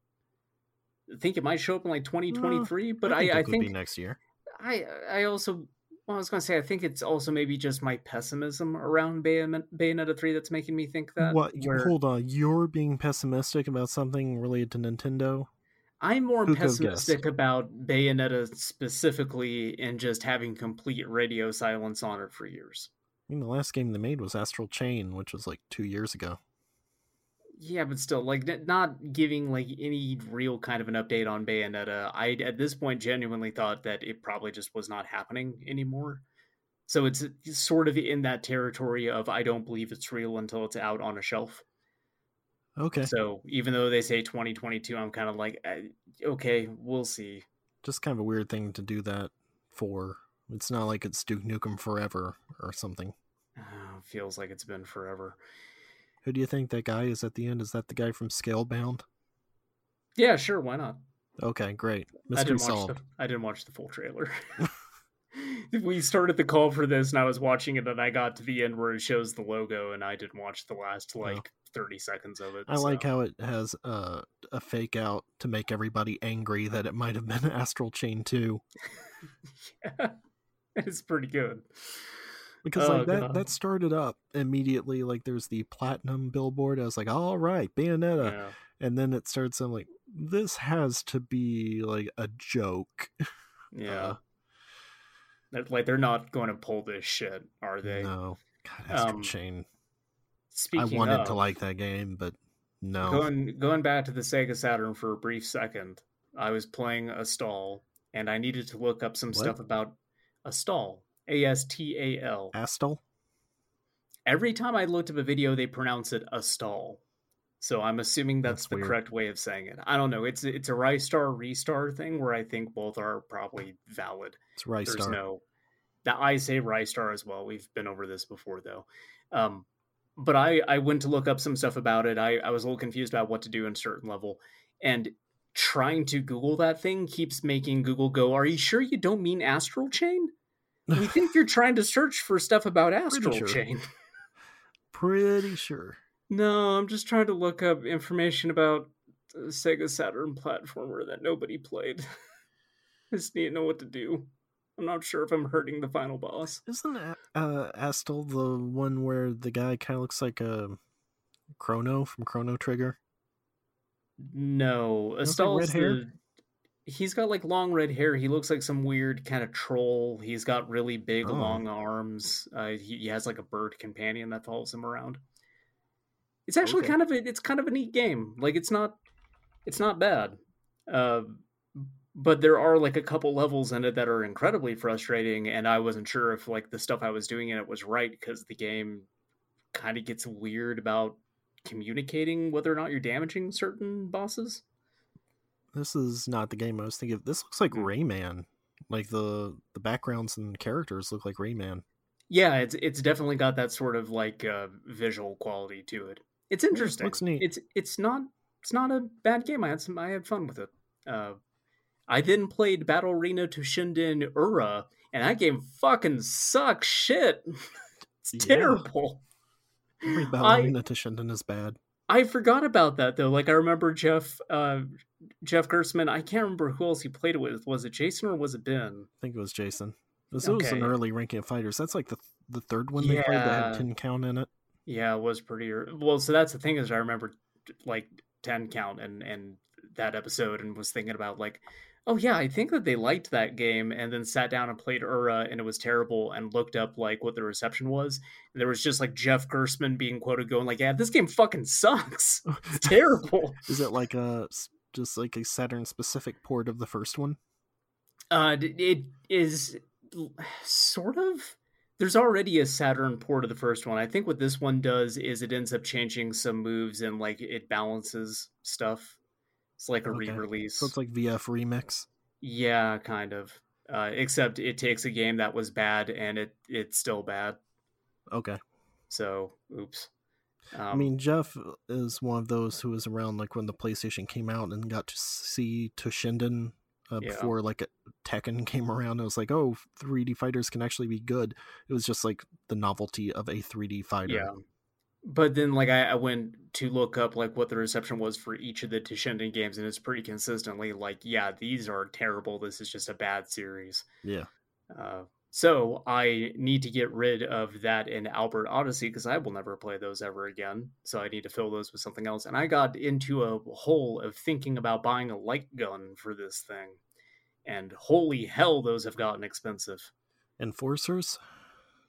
Speaker 3: I think it might show up in like 2023, but I,
Speaker 2: think it
Speaker 3: I
Speaker 2: could
Speaker 3: think
Speaker 2: be next year.
Speaker 3: I I also well, I was going to say I think it's also maybe just my pessimism around Bayon- Bayonetta 3 that's making me think that.
Speaker 2: what? you-
Speaker 3: where
Speaker 2: Hold on, you're being pessimistic about something related to Nintendo?
Speaker 3: I'm more
Speaker 2: Who
Speaker 3: pessimistic about Bayonetta specifically and just having complete radio silence on it for years.
Speaker 2: I mean, the last game they made was Astral Chain, which was like two years ago.
Speaker 3: Yeah, but still, like not giving like any real kind of an update on Bayonetta. I at this point genuinely thought that it probably just was not happening anymore. So it's sort of in that territory of I don't believe it's real until it's out on a shelf.
Speaker 2: Okay,
Speaker 3: So even though they say 2022, I'm kind of like, okay, we'll see.
Speaker 2: just kind of a weird thing to do that for. It's not like it's Duke Nukem Forever or something.
Speaker 3: Uh, feels like it's been forever.
Speaker 2: Who do you think that guy is at the end? Is that the guy from Scalebound?
Speaker 3: Yeah, sure, why not?
Speaker 2: Okay, great.
Speaker 3: I
Speaker 2: Mystery
Speaker 3: didn't watch
Speaker 2: solved.
Speaker 3: the I didn't watch the full trailer. we started the call for this, and I was watching it, and I got to the end where it shows the logo, and I didn't watch the last like thirty seconds of it.
Speaker 2: I like how it has uh, a fake out to make everybody angry that it might have been Astral Chain 2.
Speaker 3: yeah, it's pretty good.
Speaker 2: Because
Speaker 3: Oh,
Speaker 2: like that,
Speaker 3: God.
Speaker 2: that started up immediately. Like there's the platinum billboard. I was like, all right, Bayonetta.
Speaker 3: Yeah.
Speaker 2: And then it starts. I'm like, this has to be like a joke.
Speaker 3: Yeah.
Speaker 2: Uh,
Speaker 3: like they're not going to pull this shit, are they?
Speaker 2: No, God, Astral
Speaker 3: Um,
Speaker 2: Chain.
Speaker 3: Speaking
Speaker 2: I wanted
Speaker 3: of,
Speaker 2: to like that game, but no.
Speaker 3: going going back to the Sega Saturn for a brief second, I was playing Astal and I needed to look up some
Speaker 2: What?
Speaker 3: stuff about Astal. A S T A L.
Speaker 2: Astal?
Speaker 3: Every time I looked up a video, they pronounce it a stall. So I'm assuming that's,
Speaker 2: That's
Speaker 3: the
Speaker 2: weird.
Speaker 3: correct way of saying it. I don't know. It's it's a Ristar Restar thing where I think both are probably valid.
Speaker 2: It's
Speaker 3: There's
Speaker 2: Rystar.
Speaker 3: no that I say Ristar as well. We've been over this before though. Um, but I I went to look up some stuff about it. I I was a little confused about what to do in a certain level, and trying to Google that thing keeps making Google go. Are you sure you don't mean Astral Chain? We think you're trying to search for stuff about Astral
Speaker 2: sure.
Speaker 3: Chain.
Speaker 2: Pretty sure.
Speaker 3: No, I'm just trying to look up information about the Sega Saturn platformer that nobody played. I just need to know what to do. I'm not sure if I'm hurting the final boss.
Speaker 2: Isn't uh, Astal the one where the guy kind of looks like a Chrono from Chrono Trigger?
Speaker 3: No,
Speaker 2: Looks like red
Speaker 3: Astal's
Speaker 2: hair?
Speaker 3: the. He's got like long red hair. He looks like some weird kind of troll. He's got really big,
Speaker 2: Oh.
Speaker 3: long arms. Uh, he, he has like a bird companion that follows him around. It's actually
Speaker 2: Okay.
Speaker 3: kind of a, it's kind of a neat game. Like it's not, it's not bad. Uh, but there are like a couple levels in it that are incredibly frustrating, and I wasn't sure if like the stuff I was doing in it was right because the game kind of gets weird about communicating whether or not you're damaging certain bosses.
Speaker 2: This is not the game I was thinking of. This looks like
Speaker 3: Hmm.
Speaker 2: Rayman. Like the the backgrounds and characters look like Rayman.
Speaker 3: Yeah, it's it's definitely got that sort of like uh, visual quality to it. It's interesting.
Speaker 2: looks neat.
Speaker 3: It's it's not it's not a bad game. I had some I had fun with it. Uh, I then played Battle Arena Toshinden Ura, and that game fucking sucks shit. it's
Speaker 2: Yeah.
Speaker 3: terrible.
Speaker 2: Every
Speaker 3: I-
Speaker 2: ballerina to Shinden is bad.
Speaker 3: I forgot about that though. Like I remember Jeff uh, Jeff Gerstmann. I can't remember who else he played it with. Was it Jason or was it Ben?
Speaker 2: I think it was Jason. This was an early ranking of fighters. That's like the the third one they played that had ten count in it.
Speaker 3: Yeah, it was pretty well. So that's the thing is, I remember like ten count and and that episode, and was thinking about like, oh yeah, I think that they liked that game, and then sat down and played Ura, and it was terrible, and looked up like what the reception was, and there was just like Jeff Gerstmann being quoted going like, yeah, this game fucking sucks, it's terrible.
Speaker 2: Is it like a just like a Saturn specific port of the first one?
Speaker 3: Uh, it is sort of. There's already a Saturn port of the first one. I think what this one does is it ends up changing some moves and like it balances stuff. It's like a
Speaker 2: Okay.
Speaker 3: re-release.
Speaker 2: So it's like VF remix.
Speaker 3: yeah, kind of. Uh, except it takes a game that was bad and it it's still bad.
Speaker 2: Okay.
Speaker 3: So, oops. Um,
Speaker 2: I mean, Jeff is one of those who was around like when the PlayStation came out and got to see Toshinden uh,
Speaker 3: Yeah.
Speaker 2: before like Tekken came around. It was like, oh, 3D fighters can actually be good. It was just like the novelty of a 3D fighter.
Speaker 3: Yeah. But then like I, I went to look up like what the reception was for each of the Toshinden games and it's pretty consistently like, yeah, these are terrible. This is just a bad series.
Speaker 2: Yeah.
Speaker 3: Uh, so I need to get rid of that in Albert Odyssey because I will never play those ever again. So I need to fill those with something else. And I got into a hole of thinking about buying a light gun for this thing. And holy hell, those have gotten expensive.
Speaker 2: Enforcers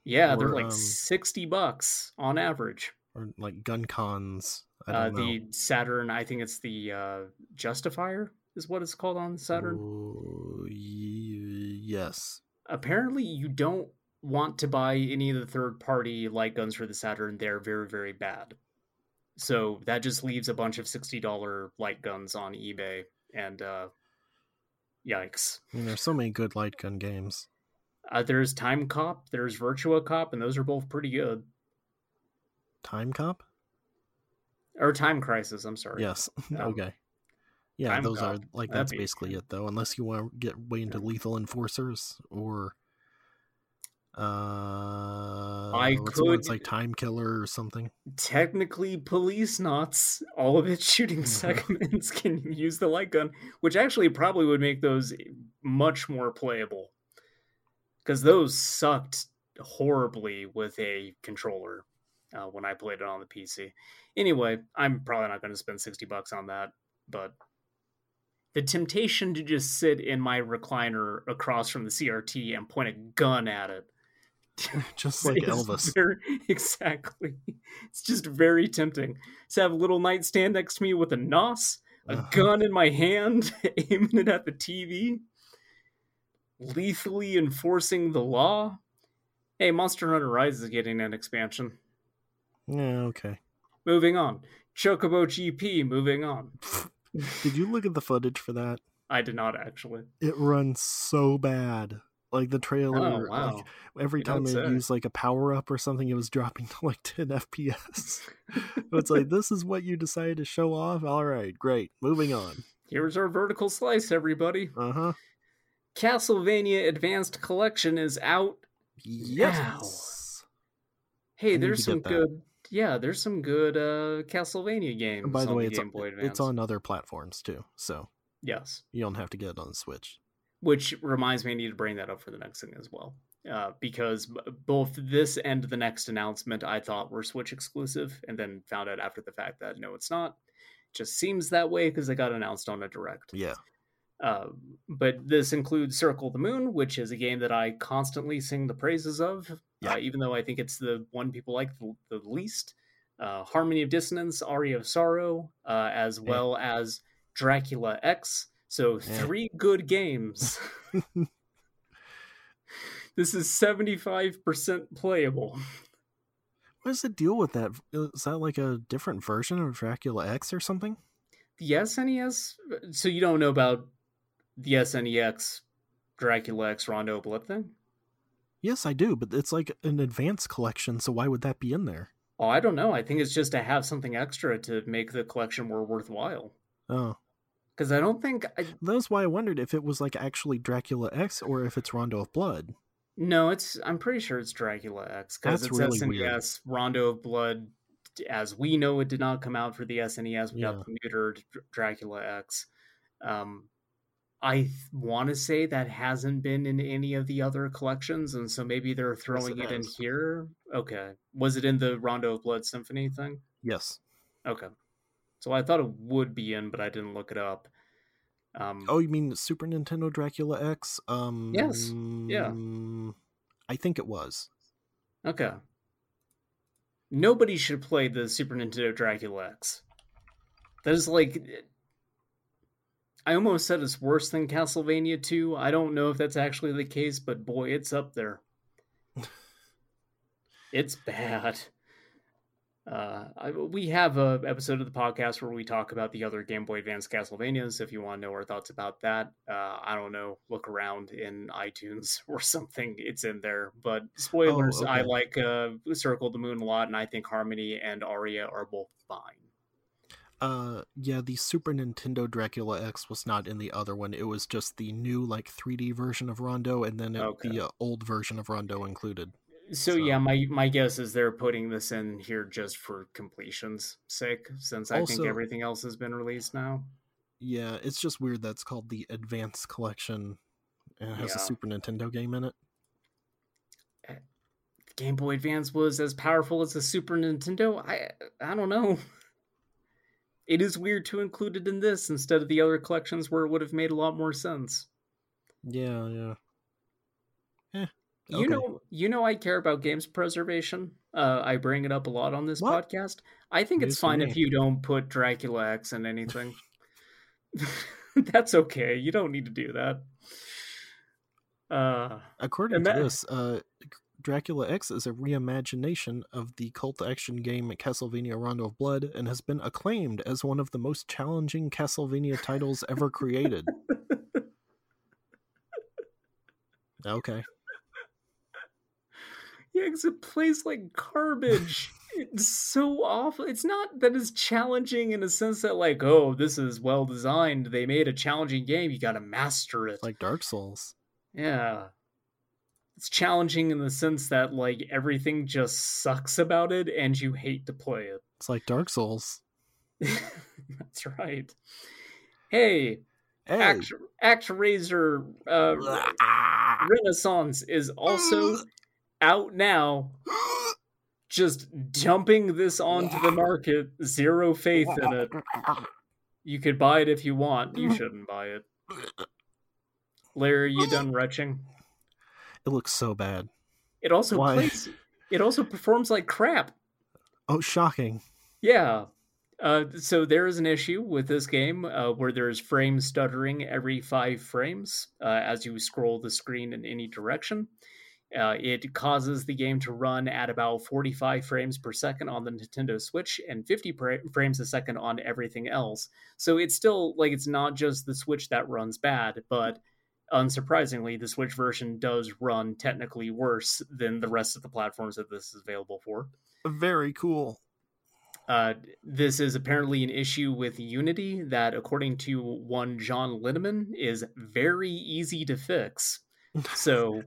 Speaker 3: Yeah, they're like
Speaker 2: um,
Speaker 3: 60 bucks on average.
Speaker 2: Or like gun cons. I
Speaker 3: Uh, the Saturn, I think it's the uh, Justifier, is what it's called on Saturn.
Speaker 2: Ooh, ye- yes.
Speaker 3: Apparently, you don't want to buy any of the third party light guns for the Saturn. They're very, very bad. So that just leaves a bunch of $60 light guns on eBay. And uh, yikes.
Speaker 2: I mean, there's so many good light gun games.
Speaker 3: Uh, there's Time Cop, there's Virtua Cop, and those are both pretty good.
Speaker 2: Time Cop?
Speaker 3: Or Time Crisis, I'm sorry.
Speaker 2: Yes.
Speaker 3: Um,
Speaker 2: okay. Yeah,
Speaker 3: Time
Speaker 2: those are
Speaker 3: Cop.
Speaker 2: like
Speaker 3: That'd
Speaker 2: that's
Speaker 3: be
Speaker 2: basically it though, unless you want to get way into lethal enforcers or uh
Speaker 3: I
Speaker 2: the? It's
Speaker 3: could-
Speaker 2: like time killer or something.
Speaker 3: technically Policenauts all of its shooting
Speaker 2: Mhm.
Speaker 3: segments can use the light gun which actually probably would make those much more playable because those sucked horribly with a controller uh, when i played it on the pc anyway i'm probably not going to spend 60 bucks on that but the temptation to just sit in my recliner across from the crt and point a gun at it
Speaker 2: Just like Elvis.
Speaker 3: very- exactly. It's just very tempting to have a little nightstand next to me with a NOS, a
Speaker 2: Uh-huh.
Speaker 3: gun in my hand, aiming it at the TV, lethally enforcing the law. Hey, Monster Hunter Rise is getting an expansion.
Speaker 2: Yeah, okay.
Speaker 3: Moving on. Chocobo GP, moving on.
Speaker 2: Did you look at the footage for that?
Speaker 3: I did not actually.
Speaker 2: It runs so bad. Like the trailer,
Speaker 3: Oh, wow.
Speaker 2: like every
Speaker 3: You
Speaker 2: time it
Speaker 3: say.
Speaker 2: used like a power up or something, it was dropping to like 10 FPS. it's like, this is what you decided to show off? All right, great. Moving on.
Speaker 3: Here's our vertical slice, everybody.
Speaker 2: Uh huh.
Speaker 3: Castlevania Advanced Collection is out.
Speaker 2: Yes.
Speaker 3: Hey,
Speaker 2: I
Speaker 3: there's some good. Yeah, there's some good uh Castlevania games.
Speaker 2: And by the
Speaker 3: on
Speaker 2: way,
Speaker 3: the
Speaker 2: it's,
Speaker 3: Game Boy
Speaker 2: it's on other platforms too, so
Speaker 3: Yes,
Speaker 2: you don't have to get it on the Switch.
Speaker 3: which reminds me, I need to bring that up for the next thing as well, uh, because both this and the next announcement I thought were Switch exclusive, and then found out after the fact that no, it's not. Just seems that way because they got announced on a direct.
Speaker 2: Yeah.
Speaker 3: Uh, but this includes Circle of the Moon, which is a game that I constantly sing the praises of,
Speaker 2: Yeah.
Speaker 3: uh, even though I think it's the one people like the, the least. Uh, Harmony of Dissonance, Aria of Sorrow, uh, as
Speaker 2: Yeah.
Speaker 3: well as Dracula X. So
Speaker 2: Yeah.
Speaker 3: three good games. this is 75% playable.
Speaker 2: What is the deal with that? Is that like a different version of Dracula X or something?
Speaker 3: The SNES, so you don't know about the SNES Dracula X Rondo Blood thing?
Speaker 2: Yes, I do, but it's like an advanced collection, so why would that be in there?
Speaker 3: Oh, I don't know. I think it's just to have something extra to make the collection more worthwhile.
Speaker 2: Oh,
Speaker 3: Because I don't think. I,
Speaker 2: that's why I wondered if it was like actually Dracula X or if it's Rondo of Blood.
Speaker 3: no, it's. I'm pretty sure it's Dracula X because it's
Speaker 2: really
Speaker 3: SNES.
Speaker 2: weird.
Speaker 3: Rondo of Blood, as we know, it did not come out for the SNES. We
Speaker 2: Yeah.
Speaker 3: got the neutered Dracula X. Um, I want to say that hasn't been in any of the other collections, and so maybe they're throwing
Speaker 2: it
Speaker 3: it, in here. Okay, was it in the Rondo of Blood Symphony thing?
Speaker 2: Yes.
Speaker 3: Okay, so I thought it would be in, but I didn't look it up. Um,
Speaker 2: Oh, you mean Super Nintendo Dracula X? Um
Speaker 3: Yes. Yeah.
Speaker 2: I think it was.
Speaker 3: okay. Nobody should play the Super Nintendo Dracula X. That is like. I almost said it's worse than Castlevania 2. I don't know if that's actually the case, but boy, it's up there. it's bad. Uh, I, we have a episode of the podcast where we talk about the other Game Boy Advance Castlevanias. If you want to know our thoughts about that, uh, I don't know. Look around in iTunes or something; it's in there. But spoilers, I
Speaker 2: okay.
Speaker 3: like uh, Circle the Moon a lot, and I think Harmony and Aria are both fine.
Speaker 2: Uh yeah, the Super Nintendo Dracula X was not in the other one. It was just the new like 3D version of Rondo and then it,
Speaker 3: Okay.
Speaker 2: the uh, old version of Rondo included.
Speaker 3: So,
Speaker 2: So-
Speaker 3: yeah, my my guess is they're putting this in here just for completion's sake, since I think everything else has been released now.
Speaker 2: Yeah, it's just weird that's called the Advance Collection and it has a Super Nintendo game in it.
Speaker 3: Game Boy Advance was as powerful as the Super Nintendo. I I don't know. It is weird to include it in this instead of the other collections where it would have made a lot more sense.
Speaker 2: Yeah, yeah. Eh.
Speaker 3: You know, you know, I care about games preservation. Uh, I bring it up a lot on this
Speaker 2: What?
Speaker 3: podcast. I think
Speaker 2: News
Speaker 3: it's fine if you don't put Dracula X in anything. That's okay. You don't need to do that. Uh,
Speaker 2: According to
Speaker 3: that-
Speaker 2: this, uh, Dracula X is a reimagination of the cult action game Castlevania Rondo of Blood and has been acclaimed as one of the most challenging Castlevania titles ever created. Okay.
Speaker 3: yeah, because it plays like garbage. it's so awful. It's not that it's challenging in a sense that, like, oh, this is well designed. They made a challenging game. You got to master it.
Speaker 2: Like Dark Souls.
Speaker 3: Yeah. It's challenging in the sense that like everything just sucks about it and you hate to play it.
Speaker 2: It's like Dark Souls.
Speaker 3: That's right. Hey,
Speaker 2: Hey.
Speaker 3: Act ActRaiser uh, Renaissance is also out now. Just dumping this onto the market, zero faith in it. You could buy it if you want. You shouldn't buy it. Larry, you done retching?
Speaker 2: It looks so bad.
Speaker 3: It also
Speaker 2: Why?
Speaker 3: plays. It also performs like crap.
Speaker 2: Oh, shocking.
Speaker 3: Yeah. Uh, so there is an issue with this game uh, where there's frame stuttering every five frames uh, as you scroll the screen in any direction. Uh, it causes the game to run at about 45 frames per second on the Nintendo Switch and 50 pra- frames a second on everything else. So it's still like it's not just the Switch that runs bad, but unsurprisingly, the Switch version does run technically worse than the rest of the platforms that this is available for.
Speaker 2: Very cool.
Speaker 3: Uh, this is apparently an issue with Unity that, according to one John Linneman, is very easy to fix. So,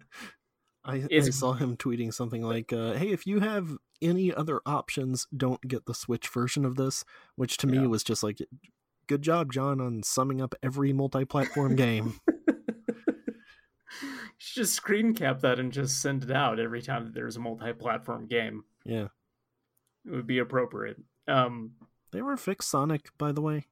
Speaker 2: I, I saw him tweeting something like, uh, "Hey, if you have any other options, don't get the Switch version of this." Which to
Speaker 3: Yeah.
Speaker 2: me was just like, "Good job, John, on summing up every multi-platform game."
Speaker 3: should just screen cap that and just send it out every time that there's a multi-platform game.
Speaker 2: Yeah,
Speaker 3: It would be appropriate. Um,
Speaker 2: they ever fix Sonic, by the way.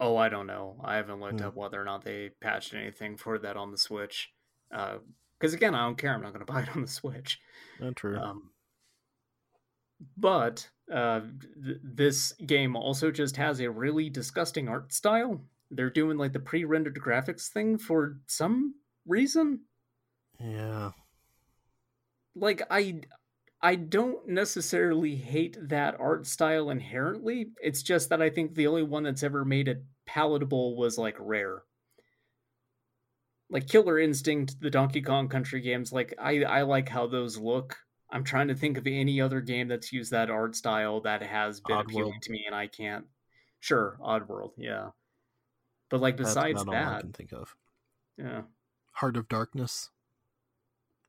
Speaker 3: oh, I don't know. I haven't looked
Speaker 2: Hmm.
Speaker 3: up whether or not they patched anything for that on the Switch. Because again, I don't care. I'm not going to buy it on the Switch.
Speaker 2: Not true.
Speaker 3: Um, but uh, th- this game also just has a really disgusting art style. They're doing like the pre-rendered graphics thing for some reason.
Speaker 2: yeah,
Speaker 3: Like I, I don't necessarily hate that art style inherently. It's just that I think the only one that's ever made it palatable was like Rare. Like Killer Instinct, the Donkey Kong Country games, like I, I like how those look. I'm trying to think of any other game that's used that art style that has been appealing
Speaker 2: Oddworld.
Speaker 3: to me, and I can't. Sure, Oddworld, yeah. But like besides
Speaker 2: that, I can think of.
Speaker 3: yeah,
Speaker 2: Heart of Darkness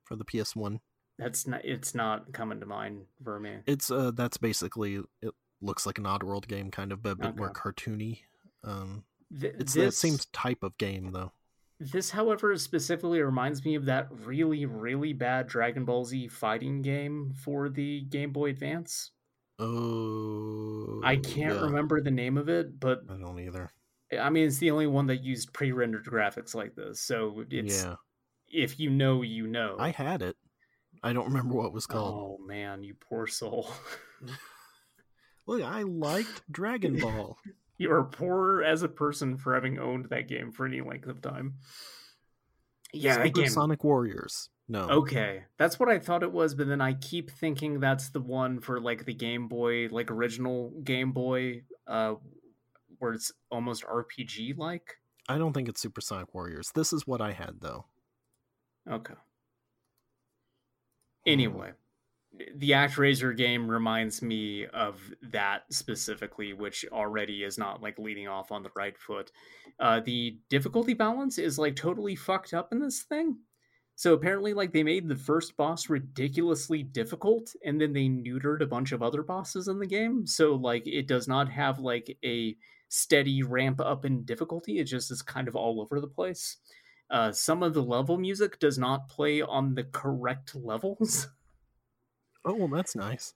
Speaker 2: for the PS1.
Speaker 3: that's not. It's not coming to mind for me.
Speaker 2: It's uh, that's basically it looks like an Oddworld game, kind of, but a bit more cartoony. Um,
Speaker 3: Th-
Speaker 2: It's
Speaker 3: this,
Speaker 2: that same type of game, though.
Speaker 3: This, however, specifically reminds me of that really, really bad Dragon Ball Z fighting game for the Game Boy Advance.
Speaker 2: Oh,
Speaker 3: I can't
Speaker 2: yeah.
Speaker 3: remember the name of it, but
Speaker 2: I don't either.
Speaker 3: I mean, it's the only one that used pre-rendered graphics like this. So it's
Speaker 2: yeah,
Speaker 3: if you know, you know.
Speaker 2: I had it. I don't remember what it was called.
Speaker 3: Oh man, you poor soul.
Speaker 2: Look, I liked Dragon Ball.
Speaker 3: you are poor as a person for having owned that game for any length of time. Yeah,
Speaker 2: Super
Speaker 3: game.
Speaker 2: Sonic Warriors. No.
Speaker 3: Okay, that's what I thought it was, but then I keep thinking that's the one for like the Game Boy, like original Game Boy, uh, where it's almost RPG like.
Speaker 2: I don't think it's Super Sonic Warriors. This is what I had though.
Speaker 3: Okay. Anyway, the ActRaiser game reminds me of that specifically, which already is not like leading off on the right foot. Uh, the difficulty balance is like totally fucked up in this thing. So apparently, like they made the first boss ridiculously difficult, and then they neutered a bunch of other bosses in the game. So like it does not have like a steady ramp up in difficulty. It just is kind of all over the place. Uh, some of the level music does not play on the correct levels.
Speaker 2: Oh, well, that's nice.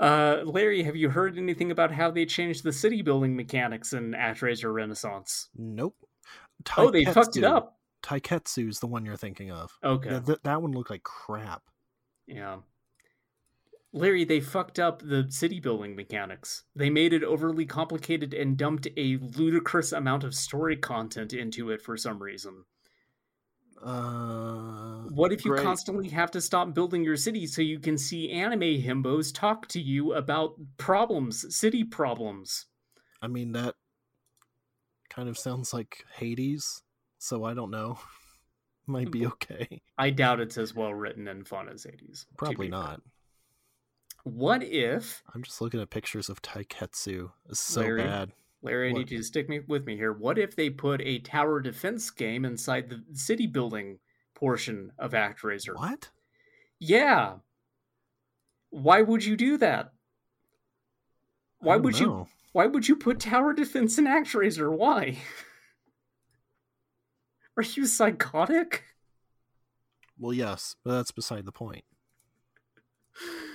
Speaker 3: Uh, Larry, have you heard anything about how they changed the city building mechanics in ActRaiser Renaissance?
Speaker 2: Nope.
Speaker 3: Oh, they fucked it up. Taiketsu.
Speaker 2: Taiketsu's the one you're thinking of.
Speaker 3: Okay.
Speaker 2: Th- that one looked like crap.
Speaker 3: Yeah. Larry, they fucked up the city building mechanics. They made it overly complicated and dumped a ludicrous amount of story content into it for some reason.
Speaker 2: Uh,
Speaker 3: What if you
Speaker 2: great.
Speaker 3: constantly have to stop building your city so you can see anime himbos talk to you about problems, city problems?
Speaker 2: I mean, that kind of sounds like Hades, so I don't know. Might be okay.
Speaker 3: I doubt it's as well written and fun as Hades. to
Speaker 2: Probably
Speaker 3: not. fair. What if
Speaker 2: I'm just looking at pictures of Taiketsu. It's so
Speaker 3: Larry?
Speaker 2: bad.
Speaker 3: Larry, I need you to stick me with me here. What if they put a tower defense game inside the city building portion of ActRaiser?
Speaker 2: What?
Speaker 3: Yeah. Why would you do that? Why would you why would you put tower defense in ActRaiser? Why? Are you psychotic?
Speaker 2: Well, yes, but that's beside the point.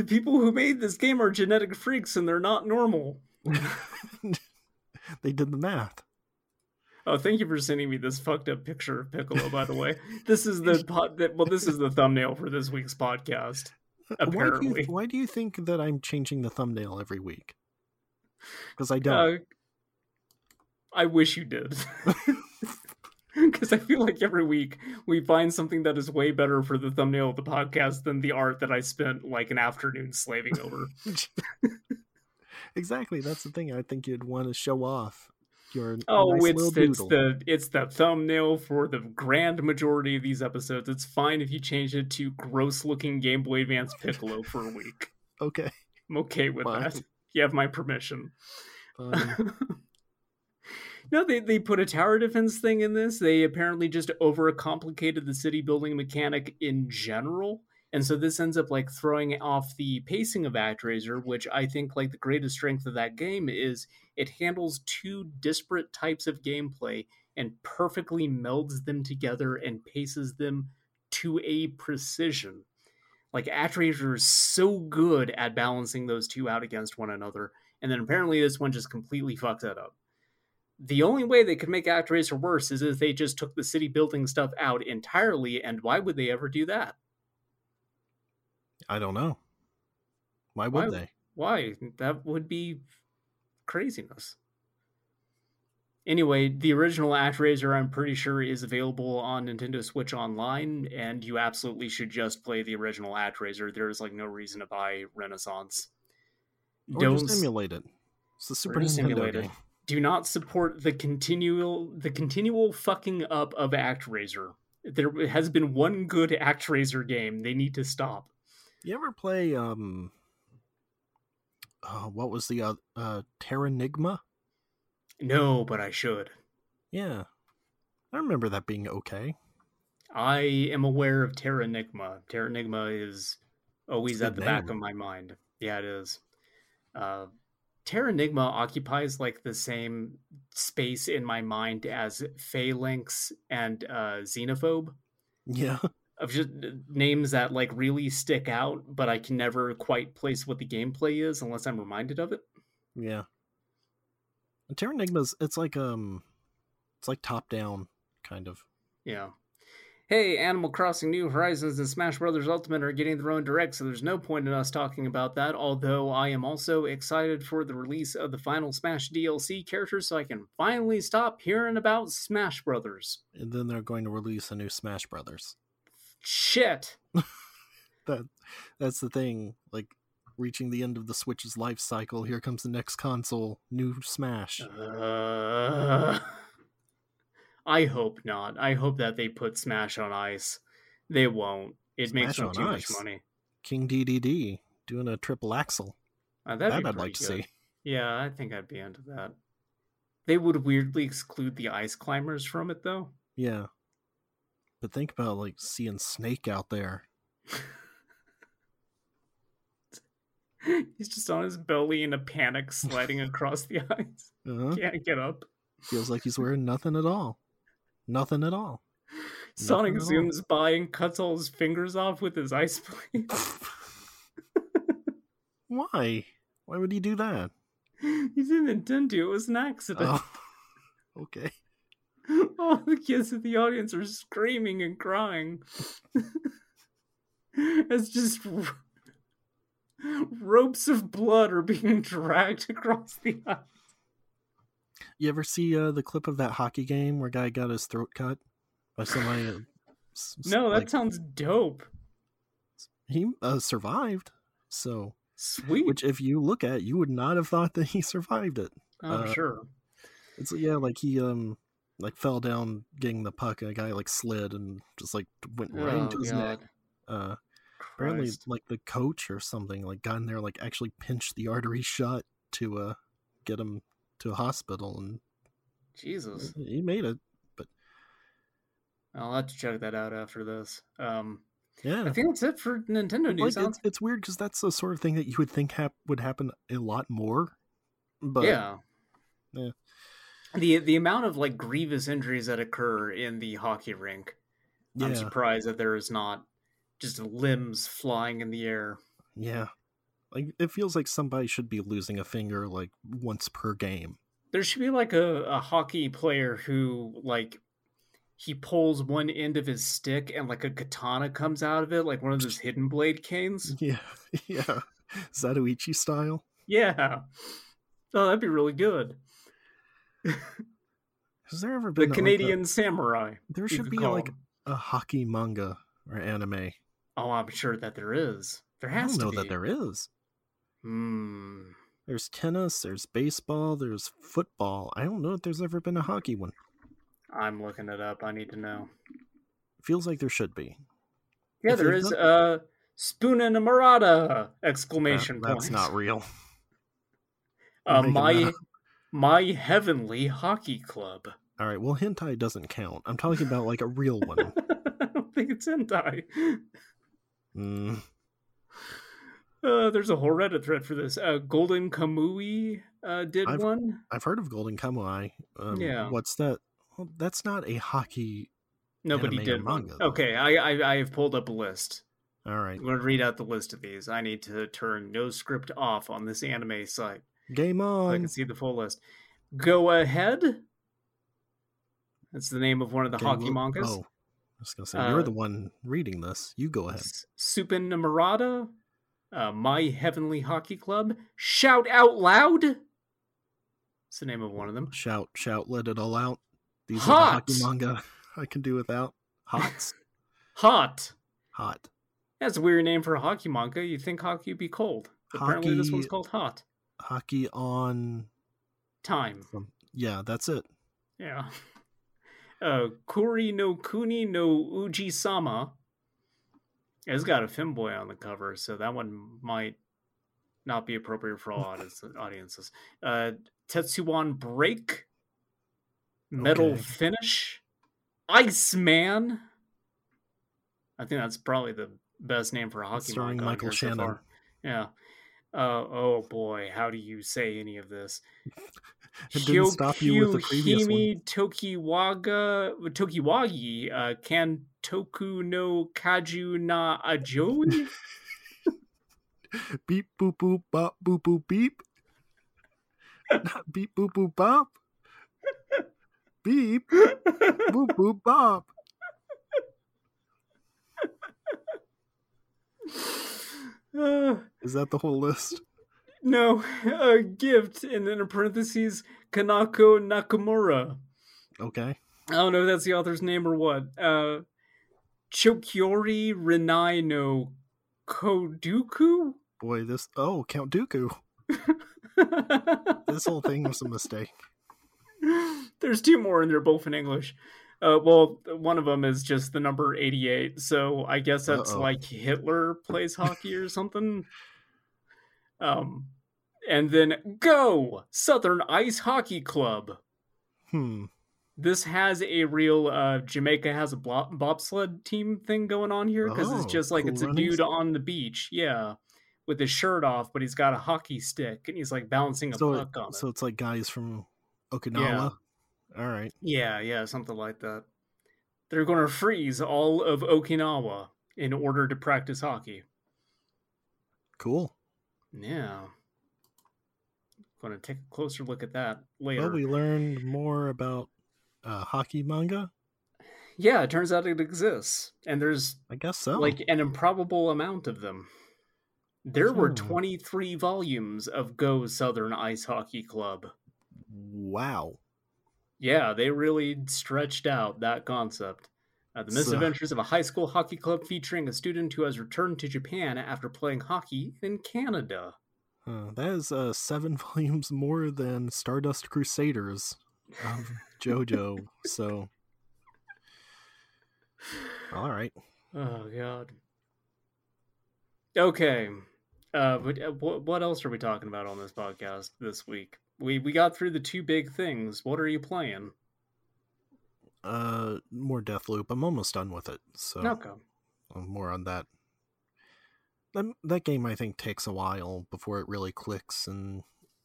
Speaker 3: The people who made this game are genetic freaks and they're not normal.
Speaker 2: they did the math.
Speaker 3: Oh, thank you for sending me this fucked up picture of Piccolo. By the way, this is the pod. That, well, this is the thumbnail for this week's podcast.
Speaker 2: Why do,
Speaker 3: Apparently,
Speaker 2: you, why do you think that I'm changing the thumbnail every week? Because I don't.
Speaker 3: uh, I wish you did, because I feel like every week we find something that is way better for the thumbnail of the podcast than the art that I spent like an afternoon slaving over.
Speaker 2: exactly. That's the thing. I think you'd want to show off your
Speaker 3: Oh,
Speaker 2: nice
Speaker 3: it's it's the it's the thumbnail for the grand majority of these episodes. It's fine if you change it to gross looking Game Boy Advance Piccolo for a week.
Speaker 2: Okay.
Speaker 3: I'm okay with
Speaker 2: Fine.
Speaker 3: that. You have my permission. No, they, they put a tower defense thing in this. They apparently just overcomplicated the city building mechanic in general. And so this ends up like throwing off the pacing of ActRaiser, which I think like the greatest strength of that game is it handles two disparate types of gameplay and perfectly melds them together and paces them to a precision. Like ActRaiser is so good at balancing those two out against one another, and then apparently this one just completely fucked that up. The only way they could make ActRaiser worse is if they just took the city building stuff out entirely, and why would they ever do that?
Speaker 2: I don't know. Why would
Speaker 3: Why-
Speaker 2: they?
Speaker 3: Why? That would be craziness. Anyway, the original ActRaiser, I'm pretty sure, is available on Nintendo Switch Online, and you absolutely should just play the original ActRaiser. There's like no reason to buy Renaissance.
Speaker 2: Or
Speaker 3: Don't
Speaker 2: just emulate it. It's the Super Nintendo game.
Speaker 3: Do not support the continual the continual fucking up of ActRaiser. There has been one good ActRaiser game. They need to stop.
Speaker 2: You ever play um? Uh, what was the uh, uh Terranigma?
Speaker 3: No, but I should.
Speaker 2: Yeah, I remember that being okay.
Speaker 3: I am aware of Terranigma. Terranigma is always at the
Speaker 2: good
Speaker 3: back of my mind. Yeah, it is. Uh, Terranigma occupies like the same space in my mind as Phalanx and uh, Xenophobe
Speaker 2: Yeah.
Speaker 3: of just uh, names that like really stick out, but I can never quite place what the gameplay is unless I'm reminded of it.
Speaker 2: Yeah. And Terranigma's it's like um it's like top down kind of.
Speaker 3: Yeah. Hey, Animal Crossing New Horizons and Smash Bros. Ultimate are getting their own direct, so there's no point in us talking about that. Although I am also excited for the release of the final Smash DLC characters, so I can finally stop hearing about Smash Brothers.
Speaker 2: And then they're going to release a new Smash Brothers.
Speaker 3: Shit.
Speaker 2: That that's the thing. Like reaching the end of the Switch's life cycle, here comes the next console, new Smash.
Speaker 3: Uh, I hope not. I hope that they put Smash on ice. They won't. It makes
Speaker 2: Smash
Speaker 3: them too
Speaker 2: ice?
Speaker 3: much money.
Speaker 2: King Dedede doing a triple axle.
Speaker 3: Uh,
Speaker 2: That I'd like
Speaker 3: pretty
Speaker 2: to see.
Speaker 3: Yeah, I think I'd be into that. They would weirdly exclude the ice climbers from it, though.
Speaker 2: Yeah. But think about like seeing Snake out there.
Speaker 3: He's just on his belly in a panic, sliding across the ice.
Speaker 2: Uh-huh.
Speaker 3: Can't get up.
Speaker 2: Feels like he's wearing nothing at all. Nothing at all.
Speaker 3: Sonic
Speaker 2: Nothing at all.
Speaker 3: zooms by and cuts all his fingers off with his ice blade.
Speaker 2: Why? Why would he do that?
Speaker 3: he didn't intend to. It was an accident.
Speaker 2: Oh. okay.
Speaker 3: All the kids in the audience are screaming and crying. it's just ropes of blood are being dragged across the ice.
Speaker 2: You ever see uh, the clip of that hockey game where guy got his throat cut by somebody? s-
Speaker 3: No, that
Speaker 2: like,
Speaker 3: sounds dope.
Speaker 2: he uh, survived. So,
Speaker 3: Sweet.
Speaker 2: which if you look at, you would not have thought that he survived it.
Speaker 3: I'm
Speaker 2: uh,
Speaker 3: sure.
Speaker 2: It's yeah, like he um like fell down getting the puck, and a guy like slid and just like went right
Speaker 3: Oh,
Speaker 2: into his neck.
Speaker 3: God.
Speaker 2: Uh, apparently, like the coach or something, like got in there, like actually pinched the artery shut to uh get him to a hospital, and
Speaker 3: Jesus.
Speaker 2: he made it.
Speaker 3: But I'll have to check that out after this. Um,
Speaker 2: Yeah,
Speaker 3: I think that's it for Nintendo news.
Speaker 2: like it's, it's weird because that's the sort of thing that you would think hap- would happen a lot more. But
Speaker 3: yeah.
Speaker 2: Yeah.
Speaker 3: The the amount of like grievous injuries that occur in the hockey rink, I'm surprised that there is not just limbs flying in the air.
Speaker 2: yeah. Like it feels like somebody should be losing a finger like once per game.
Speaker 3: There should be like a, a hockey player who like he pulls one end of his stick and like a katana comes out of it, like one of those hidden blade canes.
Speaker 2: Yeah, yeah. Zatoichi style.
Speaker 3: Yeah. Oh, that'd be really good.
Speaker 2: Has there ever
Speaker 3: The
Speaker 2: been like, a-
Speaker 3: Canadian samurai.
Speaker 2: there should be like
Speaker 3: him.
Speaker 2: a hockey manga or anime.
Speaker 3: Oh, I'm sure that there is. There
Speaker 2: I
Speaker 3: has
Speaker 2: don't know
Speaker 3: to
Speaker 2: that there is.
Speaker 3: Hmm.
Speaker 2: There's tennis, there's baseball, there's football. I don't know if there's ever been a hockey one.
Speaker 3: I'm looking it up. I need to know.
Speaker 2: Feels like there should be.
Speaker 3: Yeah,
Speaker 2: If there's
Speaker 3: is.
Speaker 2: not-
Speaker 3: Uh, Spoon and Murata!
Speaker 2: Uh,
Speaker 3: Exclamation
Speaker 2: that's
Speaker 3: point.
Speaker 2: not real.
Speaker 3: Uh, my my heavenly hockey club.
Speaker 2: All right, well, hentai doesn't count. I'm talking about like a real one.
Speaker 3: I don't think it's hentai.
Speaker 2: Mm,
Speaker 3: Uh, there's a whole Reddit thread for this. Uh, Golden Kamui uh, did
Speaker 2: I've-
Speaker 3: one.
Speaker 2: I've heard of Golden Kamui. Um,
Speaker 3: Yeah.
Speaker 2: What's that? Well, that's not a hockey.
Speaker 3: Nobody did
Speaker 2: manga, though.
Speaker 3: Okay, I, I I have pulled up a list.
Speaker 2: All right,
Speaker 3: I'm going to read out the list of these. I need to turn NoScript off on this anime site
Speaker 2: game
Speaker 3: so I can see the full list. Go ahead. That's the name of one of the
Speaker 2: Okay,
Speaker 3: hockey
Speaker 2: well-
Speaker 3: mangas.
Speaker 2: Oh, I was gonna say you're
Speaker 3: Uh,
Speaker 2: the one reading this. You go ahead.
Speaker 3: Supin Namorada, uh, My Heavenly Hockey Club, Shout Out Loud. It's the name of one of them.
Speaker 2: Shout, shout, let it all out. These
Speaker 3: Hot!
Speaker 2: are the hockey manga I can do without. Hot.
Speaker 3: Hot.
Speaker 2: hot.
Speaker 3: That's a weird name for a hockey manga. You'd think hockey would be cold. But apparently this one's called Hot.
Speaker 2: Hockey on.
Speaker 3: Time.
Speaker 2: Yeah, that's it.
Speaker 3: Yeah. Uh, Kuri no Kuni no Uji Sama. It's got a femboy on the cover, so that one might not be appropriate for all audiences. Uh, Tetsuwan Break. Metal
Speaker 2: Okay.
Speaker 3: Finish. Iceman. I think that's probably the best name for a hockey
Speaker 2: Starring Michael
Speaker 3: here so
Speaker 2: Shannon.
Speaker 3: Yeah. Uh, oh boy, how do you say any of this?
Speaker 2: It didn't stop you with the previous one.
Speaker 3: Hyokyuhimi Tokiwaga Tokiwagi uh, Kantoku no Kaju na Ajoi?
Speaker 2: Beep boop boop bop boop boop beep. Not beep boop boop bop. Beep boop boop bop.
Speaker 3: Uh,
Speaker 2: Is that the whole list?
Speaker 3: no, a gift, and then in parentheses, Kanako Nakamura.
Speaker 2: Okay.
Speaker 3: I don't know if that's the author's name or what. Uh, Chokyori Renai no Koduku?
Speaker 2: Boy, this oh Count Dooku. This whole thing was a mistake.
Speaker 3: There's two more, and they're both in English. Uh, well, one of them is just the number 88, so I guess that's
Speaker 2: Uh-oh.
Speaker 3: like Hitler plays hockey or something. Um, and then Go Southern Ice Hockey Club.
Speaker 2: Hmm.
Speaker 3: This has a real uh, Jamaica has a bobsled team thing going on here because it's
Speaker 2: Oh,
Speaker 3: just like
Speaker 2: cool
Speaker 3: it's a dude
Speaker 2: stuff.
Speaker 3: on the beach, yeah, with his shirt off, but he's got a hockey stick and he's like balancing a
Speaker 2: So,
Speaker 3: puck on it.
Speaker 2: so it's like guys from Okinawa. All right.
Speaker 3: Yeah, yeah, something like that. They're going to freeze all of Okinawa in order to practice hockey.
Speaker 2: Cool.
Speaker 3: Yeah. Going to take a closer look at that later.
Speaker 2: Well, we learned more about uh, hockey manga.
Speaker 3: Yeah, it turns out it exists. And there's
Speaker 2: I guess so.
Speaker 3: like an improbable amount of them. There were
Speaker 2: Hmm.
Speaker 3: 23 volumes of Go Southern Ice Hockey Club.
Speaker 2: wow.
Speaker 3: Yeah, they really stretched out that concept. Uh, the
Speaker 2: So-
Speaker 3: misadventures of a high school hockey club featuring a student who has returned to Japan after playing hockey in Canada.
Speaker 2: Uh, that is uh, seven volumes more than Stardust Crusaders of JoJo. so, all right.
Speaker 3: Oh god. Okay. Uh, but uh, what what else are we talking about on this podcast this week? We we got through the two big things. What are you playing?
Speaker 2: Uh, more Deathloop. I'm almost done with it. So,
Speaker 3: Okay.
Speaker 2: more on that. that. That game, I think, takes a while before it really clicks. And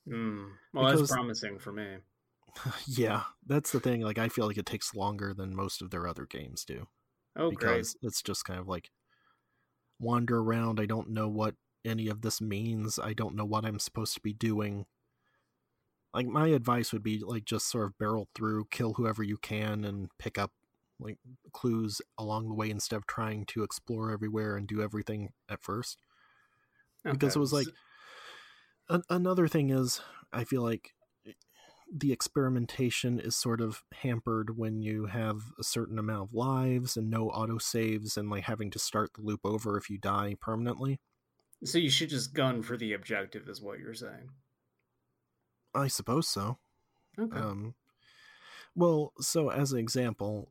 Speaker 3: Hmm. Well,
Speaker 2: Because-
Speaker 3: that's promising for me.
Speaker 2: yeah, that's the thing. Like, I feel like it takes longer than most of their other games do.
Speaker 3: Oh, great.
Speaker 2: because it's just kind of like wander around. I don't know what any of this means. I don't know what I'm supposed to be doing. Like my advice would be like just sort of barrel through, kill whoever you can, and pick up like clues along the way instead of trying to explore everywhere and do everything at first. Because it was like an- another thing is I feel like the experimentation is sort of hampered when you have a certain amount of lives and no auto saves and like having to start the loop over if you die permanently.
Speaker 3: So you should just gun for the objective, is what you're saying.
Speaker 2: I suppose so.
Speaker 3: Okay.
Speaker 2: Um, well, so as an example,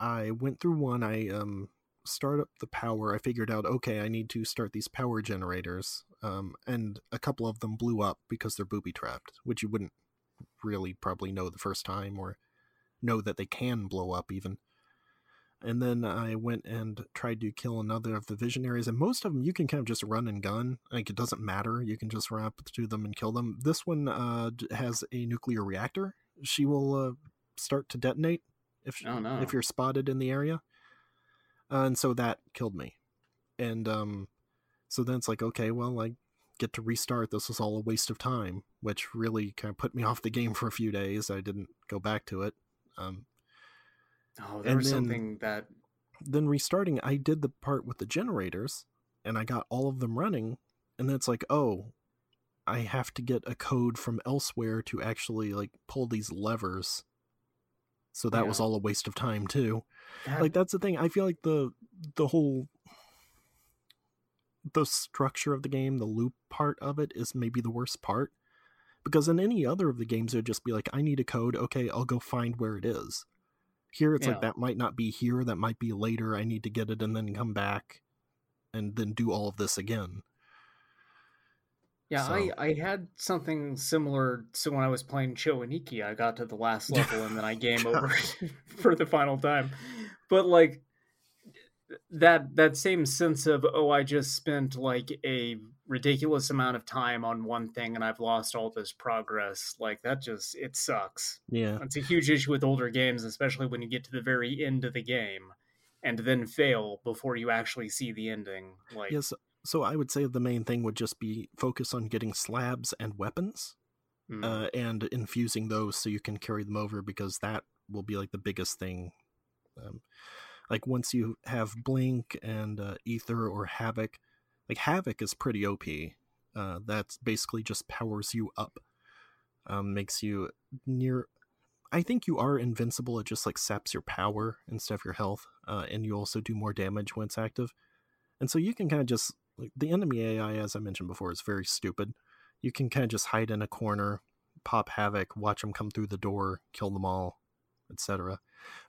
Speaker 2: I went through one. I um start up the power. I figured out okay, I need to start these power generators. Um, and a couple of them blew up because they're booby trapped, which you wouldn't really probably know the first time or know that they can blow up even. And then I went and tried to kill another of the visionaries, and most of them you can kind of just run and gun. Like it doesn't matter; you can just run up to them and kill them. This one uh, has a nuclear reactor. She will uh, start to detonate if
Speaker 3: Oh, no.
Speaker 2: if you're spotted in the area, uh, and so that killed me. And um, so then it's like, okay, well, I get to restart. This was all a waste of time, which really kind of put me off the game for a few days. I didn't go back to it. Um,
Speaker 3: oh, there
Speaker 2: and
Speaker 3: was
Speaker 2: then-
Speaker 3: something that.
Speaker 2: then restarting, I did the part with the generators, and I got all of them running. And then it's like, oh, I have to get a code from elsewhere to actually like pull these levers. So that was all a waste of time too.
Speaker 3: that
Speaker 2: Like that's the thing. I feel like the the whole the structure of the game, the loop part of it is maybe the worst part. Because in any other of the games it would just be like, I need a code, okay, I'll go find where it is. Here it's
Speaker 3: Yeah.
Speaker 2: like that might not be here, that might be later, I need to get it and then come back and then do all of this again.
Speaker 3: Yeah,
Speaker 2: So-
Speaker 3: I, I had something similar. So when I was playing Choaniki, I got to the last level and then I game over for the final time. But like, that that same sense of oh i just spent like a ridiculous amount of time on one thing and i've lost all this progress like that just it sucks
Speaker 2: Yeah.
Speaker 3: it's a huge issue with older games especially when you get to the very end of the game and then fail before you actually see the ending like
Speaker 2: Yes. So I would say the main thing would just be focus on getting slabs and weapons,
Speaker 3: mm,
Speaker 2: uh, and infusing those so you can carry them over because that will be like the biggest thing. Um, like once you have blink and uh, Aether or havoc, like havoc is pretty OP. Uh, that's basically just powers you up, um, makes you near. I think you are invincible. It just like saps your power instead of your health, uh, and you also do more damage when it's active. And so you can kind of just like the enemy AI, as I mentioned before, is very stupid. You can kind of just hide in a corner, pop havoc, watch them come through the door, kill them all, etc.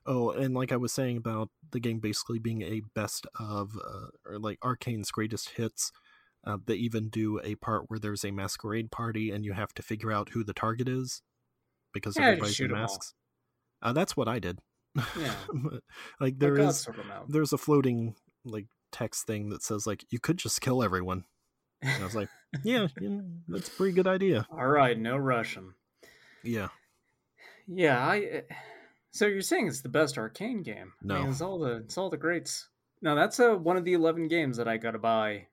Speaker 2: Oh, and like I was saying about the game basically being a best of, uh, or like Arkane's greatest hits, uh, they even do a part where there's a masquerade party and you have to figure out who the target is because
Speaker 3: Yeah,
Speaker 2: everybody's in masks. Uh, that's what I did.
Speaker 3: Yeah.
Speaker 2: like
Speaker 3: there is,
Speaker 2: there
Speaker 3: God
Speaker 2: is
Speaker 3: sort 'em out.
Speaker 2: there's a floating like text thing that says like you could just kill everyone. And I was like, yeah, that's a pretty good idea.
Speaker 3: all right no russian
Speaker 2: Yeah,
Speaker 3: yeah i eh, so you're saying it's the best Arkane game I mean,
Speaker 2: No.
Speaker 3: it's all the it's all the greats no that's uh, one of the 11 games that i gotta buy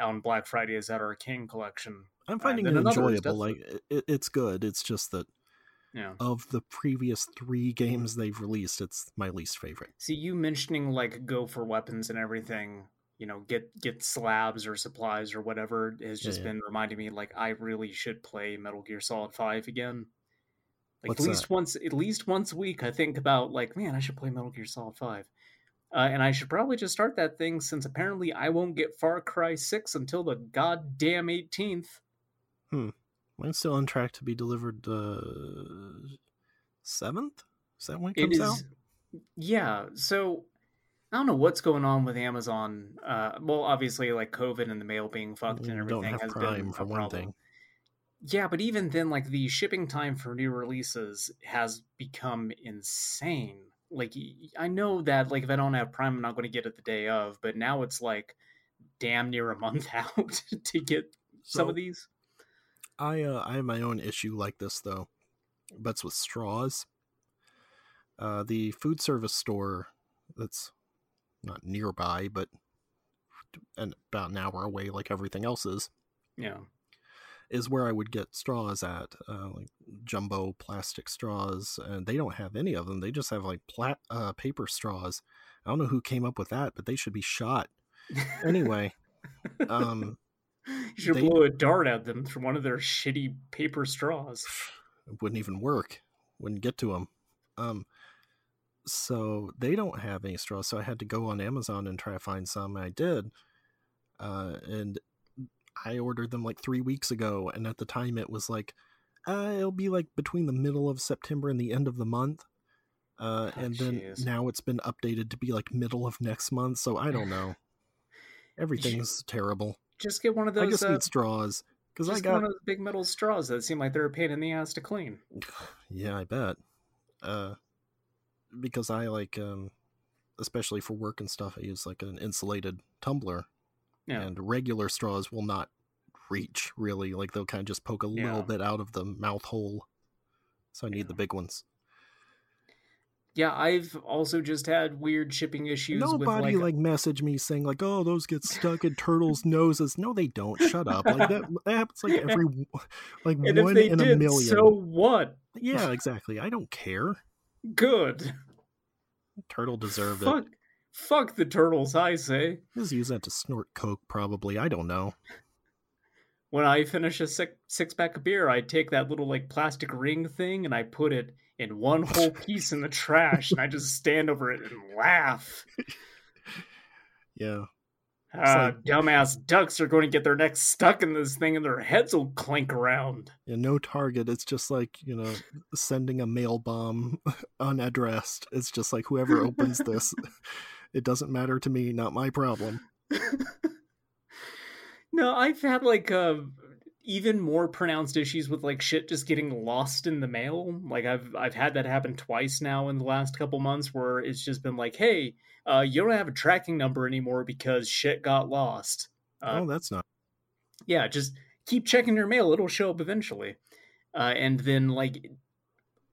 Speaker 3: on black friday is that Arkane collection
Speaker 2: I'm finding it enjoyable. Like it, it's good. It's just that
Speaker 3: yeah
Speaker 2: of the previous three games they've released, it's my least favorite.
Speaker 3: See, you mentioning like go for weapons and everything, you know, get get slabs or supplies or whatever has
Speaker 2: Yeah,
Speaker 3: just
Speaker 2: yeah.
Speaker 3: been reminding me like I really should play Metal Gear Solid Five again. Like
Speaker 2: What's
Speaker 3: at least
Speaker 2: that?
Speaker 3: once, at least once a week, I think about like, man, I should play Metal Gear Solid Five, uh, and I should probably just start that thing since apparently I won't get Far Cry Six until the goddamn eighteenth. Hmm.
Speaker 2: Mine's still on track to be delivered uh seventh. Is that when it
Speaker 3: It
Speaker 2: comes
Speaker 3: is,
Speaker 2: out?
Speaker 3: yeah. So I don't know what's going on with Amazon. Uh, well, obviously, like COVID and the mail being fucked and
Speaker 2: You
Speaker 3: everything
Speaker 2: don't have
Speaker 3: has been
Speaker 2: for
Speaker 3: a
Speaker 2: one
Speaker 3: problem.
Speaker 2: thing.
Speaker 3: Yeah, but even then, like the shipping time for new releases has become insane. Like I know that like if I don't have Prime, I'm not going to get it the day of. But now it's like damn near a month out to get some of these.
Speaker 2: I uh, I have my own issue like this though, but it's with straws. Uh, the food service store that's not nearby, but and about an hour away, like everything else is,
Speaker 3: Yeah,
Speaker 2: is where I would get straws at, uh, like jumbo plastic straws, and they don't have any of them. They just have like plat uh, paper straws. I don't know who came up with that, but they should be shot. Anyway, um,
Speaker 3: you should
Speaker 2: they-
Speaker 3: blow a dart at them from one of their shitty paper straws.
Speaker 2: it wouldn't even work. Wouldn't get to them. Um, so they don't have any straws. So I had to go on Amazon and try to find some. I did, uh, and I ordered them like three weeks ago. And at the time, it was like uh, it'll be like between the middle of September and the end of the month. Uh,
Speaker 3: Oh,
Speaker 2: and then
Speaker 3: jeez.
Speaker 2: now it's been updated to be like middle of next month. So I don't know. Everything's terrible.
Speaker 3: Just get one of
Speaker 2: I
Speaker 3: those.
Speaker 2: just
Speaker 3: uh,
Speaker 2: need straws because I
Speaker 3: just
Speaker 2: got
Speaker 3: one of those big metal straws that seem like they're a pain in the ass to clean.
Speaker 2: Yeah, I bet. Uh, because I like, um, especially for work and stuff, I use like an insulated tumbler,
Speaker 3: Yeah.
Speaker 2: and regular straws will not reach really. Like they'll kind of just poke a
Speaker 3: Yeah.
Speaker 2: little bit out of the mouth hole. So I need
Speaker 3: Yeah.
Speaker 2: the big ones.
Speaker 3: Yeah, I've also just had weird shipping issues
Speaker 2: Nobody
Speaker 3: with
Speaker 2: like,
Speaker 3: like,
Speaker 2: message me saying like, "Oh, those get stuck in turtles' noses." No, they don't. Shut up. Like that, that happens like every like
Speaker 3: and
Speaker 2: one in a million.
Speaker 3: so what?
Speaker 2: Yeah, exactly. I don't care.
Speaker 3: Good.
Speaker 2: Turtle deserved it.
Speaker 3: Fuck, the turtles, I say.
Speaker 2: Just use that to snort coke, probably. I don't know.
Speaker 3: When I finish a six, six pack of beer, I take that little like plastic ring thing and I put it in one whole piece in the trash, and I just stand over it and laugh.
Speaker 2: Yeah.
Speaker 3: Ah,
Speaker 2: like-
Speaker 3: dumbass ducks are going to get their necks stuck in this thing, and their heads will clink around.
Speaker 2: Yeah, no target. It's just like, you know, sending a mail bomb unaddressed. It's just like whoever opens this, it doesn't matter to me, not my problem.
Speaker 3: no, I've had like uh even more pronounced issues with like shit just getting lost in the mail. Like I've I've had that happen twice now in the last couple months where it's just been like, hey, uh, you don't have a tracking number anymore because shit got lost. Uh,
Speaker 2: oh, that's not.
Speaker 3: Yeah, just keep checking your mail; it'll show up eventually. Uh, and then like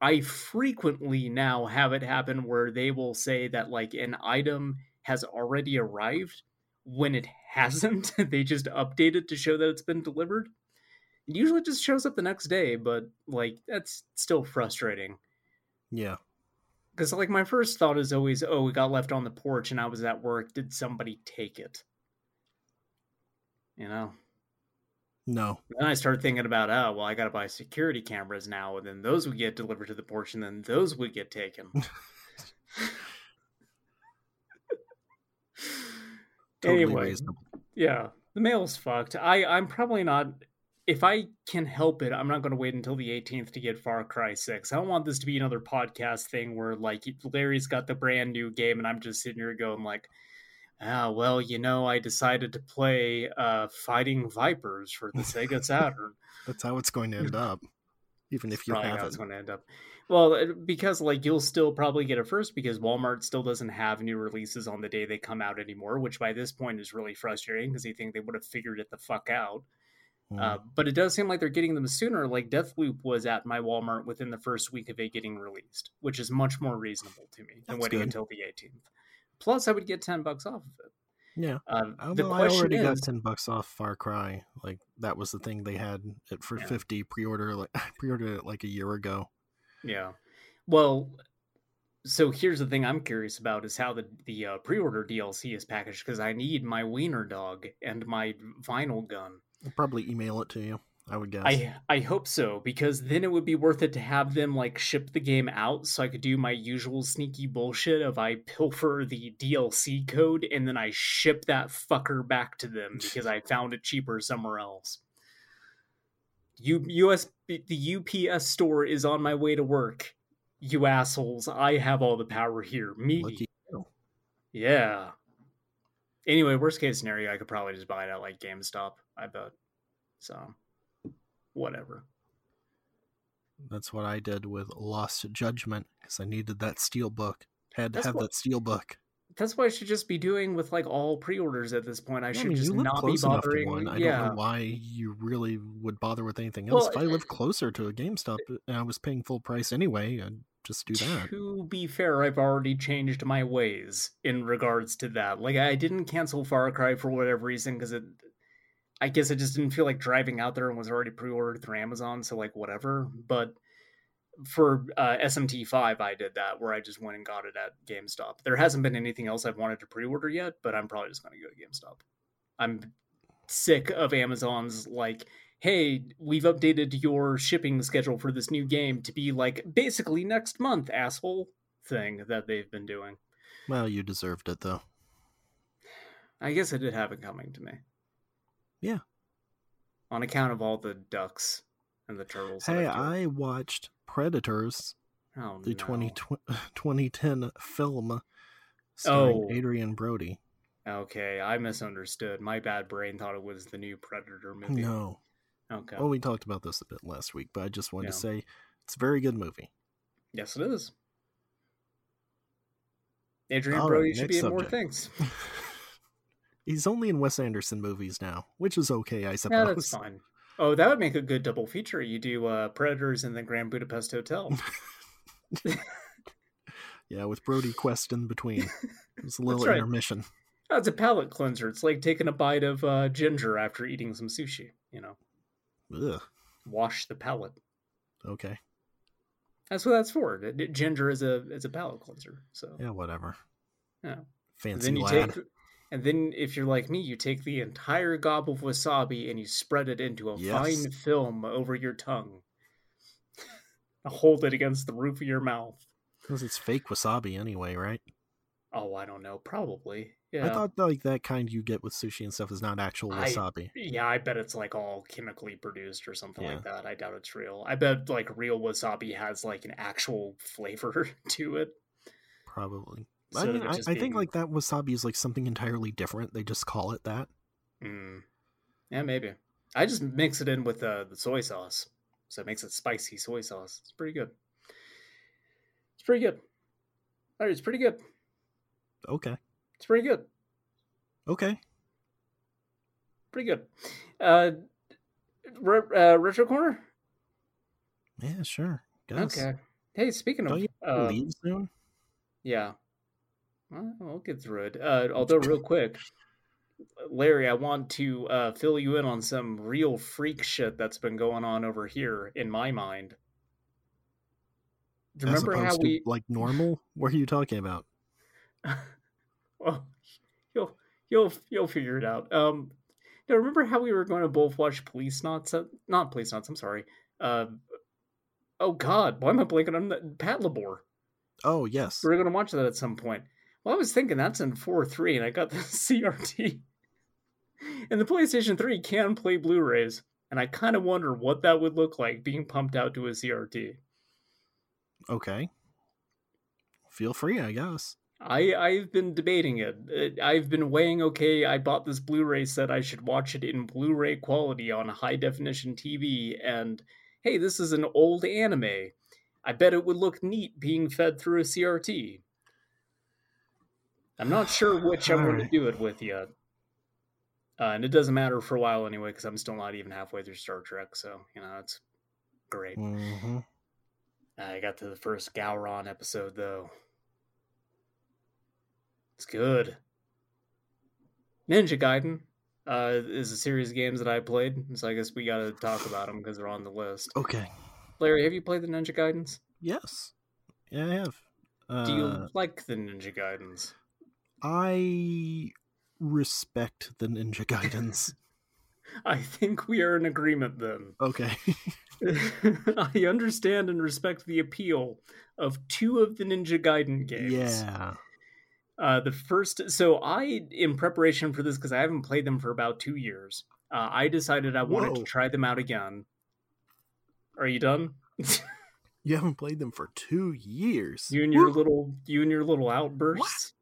Speaker 3: I frequently now have it happen where they will say that like an item has already arrived when it hasn't. they just update it to show that it's been delivered. It usually just shows up the next day, but like that's still frustrating.
Speaker 2: Yeah.
Speaker 3: Because like my first thought is always, oh, it got left on the porch and I was at work. Did somebody take it? You know?
Speaker 2: No.
Speaker 3: Then I started thinking about, oh, well, I got to buy security cameras now, and then those would get delivered to the porch, and then those would get taken.
Speaker 2: Totally
Speaker 3: anyway,
Speaker 2: reasonable.
Speaker 3: yeah, the mail's fucked. I I'm probably not. If I can help it, I'm not going to wait until the 18th to get Far Cry 6. I don't want this to be another podcast thing where like Larry's got the brand new game and I'm just sitting here going like, ah, well, you know, I decided to play uh, Fighting Vipers for the Sega Saturn.
Speaker 2: That's how it's going to end up. Even if you
Speaker 3: Probably how
Speaker 2: have
Speaker 3: it's going to end up. Well, because like you'll still probably get it first because Walmart still doesn't have new releases on the day they come out anymore, which by this point is really frustrating because you think they would have figured it the fuck out.
Speaker 2: Mm.
Speaker 3: Uh, but it does seem like they're getting them sooner. Like Deathloop was at my Walmart within the first week of it getting released, which is much more reasonable to me than
Speaker 2: That's
Speaker 3: waiting
Speaker 2: good.
Speaker 3: until the 18th. Plus, I would get ten bucks off of it.
Speaker 2: yeah.
Speaker 3: Uh,
Speaker 2: Uh,
Speaker 3: the
Speaker 2: I already
Speaker 3: is,
Speaker 2: got ten bucks off Far Cry. Like that was the thing they had it for
Speaker 3: Yeah.
Speaker 2: fifty pre-order. Like I pre-ordered it like a year ago.
Speaker 3: Yeah. Well, so here's the thing I'm curious about is how the the uh, pre-order DLC is packaged because I need my wiener dog and my vinyl gun.
Speaker 2: I'll probably email it to you. I would guess.
Speaker 3: I I hope so because then it would be worth it to have them like ship the game out so I could do my usual sneaky bullshit of I pilfer the DLC code and then I ship that fucker back to them because I found it cheaper somewhere else. U, US the UPS store is on my way to work. You assholes, I have all the power here. Me. Yeah. Anyway, worst case scenario, I could probably just buy it at like GameStop. I bet. So, whatever.
Speaker 2: That's what I did with Lost Judgment because I needed that steel book. Had to
Speaker 3: That's
Speaker 2: have
Speaker 3: what-
Speaker 2: that steel book.
Speaker 3: That's what I should just be doing with like all pre-orders at this point. I
Speaker 2: Yeah,
Speaker 3: should
Speaker 2: mean,
Speaker 3: just
Speaker 2: live
Speaker 3: not be bothering.
Speaker 2: one. I
Speaker 3: yeah,
Speaker 2: don't know why you really would bother with anything
Speaker 3: Well,
Speaker 2: else. if I
Speaker 3: uh,
Speaker 2: lived closer to a GameStop and I was paying full price anyway, I'd just do that.
Speaker 3: To be fair, I've already changed my ways in regards to that. Like, I didn't cancel Far Cry for whatever reason because it. I guess I just didn't feel like driving out there and was already pre-ordered through Amazon, so like whatever. But for uh, SMT5, I did that where I just went and got it at GameStop. There hasn't been anything else I've wanted to pre-order yet, but I'm probably just going to go to GameStop. I'm sick of Amazon's like, hey, we've updated your shipping schedule for this new game to be like basically next month, asshole thing that they've been doing.
Speaker 2: Well, you deserved it though.
Speaker 3: I guess I did have it coming to me.
Speaker 2: Yeah.
Speaker 3: On account of all the ducks and the turtles.
Speaker 2: Hey. I watched Predators,
Speaker 3: oh,
Speaker 2: the
Speaker 3: no.
Speaker 2: 20, 2010 film starring
Speaker 3: Oh.
Speaker 2: Adrien Brody.
Speaker 3: Okay, I misunderstood. My bad brain thought it was the new Predator movie.
Speaker 2: No.
Speaker 3: Okay.
Speaker 2: Well, we talked about this a bit last week, but I just wanted to say it's a very good movie.
Speaker 3: Yes, it is. Adrien
Speaker 2: All right,
Speaker 3: Brody should be in more things.
Speaker 2: He's only in Wes Anderson movies now, which is okay, I suppose.
Speaker 3: Yeah, that's fine. Oh, that would make a good double feature. You do uh, Predators and the Grand Budapest Hotel.
Speaker 2: Yeah, with Brody Quest in between. It's a little
Speaker 3: right.
Speaker 2: intermission.
Speaker 3: That's a palate cleanser. It's like taking a bite of uh, ginger after eating some sushi. You know,
Speaker 2: Ugh.
Speaker 3: wash the palate.
Speaker 2: Okay.
Speaker 3: That's what that's for. Ginger is a is a palate cleanser. So
Speaker 2: Yeah, whatever.
Speaker 3: Yeah.
Speaker 2: Fancy
Speaker 3: then you
Speaker 2: lad.
Speaker 3: take, and then if you're like me, you take the entire gob of wasabi and you spread it into a
Speaker 2: Yes.
Speaker 3: fine film over your tongue. Hold it against the roof of your mouth.
Speaker 2: Because it's fake wasabi anyway, right?
Speaker 3: Oh, I don't know. Probably. Yeah.
Speaker 2: I thought like that kind you get with sushi and stuff is not actual
Speaker 3: I-
Speaker 2: wasabi.
Speaker 3: Yeah, I bet it's like all chemically produced or something like that. I doubt it's real. I bet like real wasabi has like an actual flavor to it.
Speaker 2: Probably. I mean, I, I think like that wasabi is like something entirely different. They just call it that.
Speaker 3: Mm. Yeah, maybe. I just mix it in with uh, the soy sauce, so it makes it spicy soy sauce. It's pretty good. It's pretty good. All right, it's pretty good.
Speaker 2: Okay.
Speaker 3: It's pretty good.
Speaker 2: Okay.
Speaker 3: Pretty good. Uh, re- uh retro corner.
Speaker 2: Yeah, sure. Guess.
Speaker 3: Okay. Hey, speaking
Speaker 2: Don't
Speaker 3: of
Speaker 2: you
Speaker 3: uh,
Speaker 2: leave soon?
Speaker 3: Yeah. Well, I'll get through it. Uh, although, real quick, Larry, I want to uh, fill you in on some real freak shit that's been going on over here in my mind. Do you
Speaker 2: As
Speaker 3: remember how
Speaker 2: to,
Speaker 3: we?
Speaker 2: like normal? What are you talking about?
Speaker 3: well, you'll you'll you'll figure it out. Um, now remember how we were going to both watch Policenauts? Uh, not Policenauts. I'm sorry. Uh, oh God, why am I blanking on that? Patlabor.
Speaker 2: Oh yes.
Speaker 3: we're going to watch that at some point. Well, I was thinking that's in 4 3, and I got the CRT. And the PlayStation 3 can play Blu rays, and I kind of wonder what that would look like being pumped out to a CRT.
Speaker 2: Okay. Feel free, I guess.
Speaker 3: I, I've been debating it. I've been weighing okay, I bought this Blu ray set, I should watch it in Blu ray quality on high definition TV, and hey, this is an old anime. I bet it would look neat being fed through a CRT. I'm not sure which I'm going to do it with yet. Uh, and it doesn't matter for a while anyway, because I'm still not even halfway through Star Trek, so, you know, it's great.
Speaker 2: hmm
Speaker 3: I got to the first Gowron episode, though. It's good. Ninja Gaiden uh, is a series of games that I played, so I guess we got to talk about them because they're on the list.
Speaker 2: Okay.
Speaker 3: Larry, have you played the Ninja Gaidens?
Speaker 2: Yes. Yeah, I have. Uh,
Speaker 3: Do you like the Ninja Gaidens?
Speaker 2: I respect the Ninja Gaidens.
Speaker 3: I think we are in agreement then.
Speaker 2: okay.
Speaker 3: I understand and respect the appeal of two of the Ninja Gaiden games.
Speaker 2: yeah.
Speaker 3: Uh, the first, so I, in preparation for this, because I haven't played them for about two years, uh, I decided I wanted to try them out again. Are you done?
Speaker 2: You haven't played them for two years.
Speaker 3: you and your
Speaker 2: Woo!
Speaker 3: little, you and your little outbursts.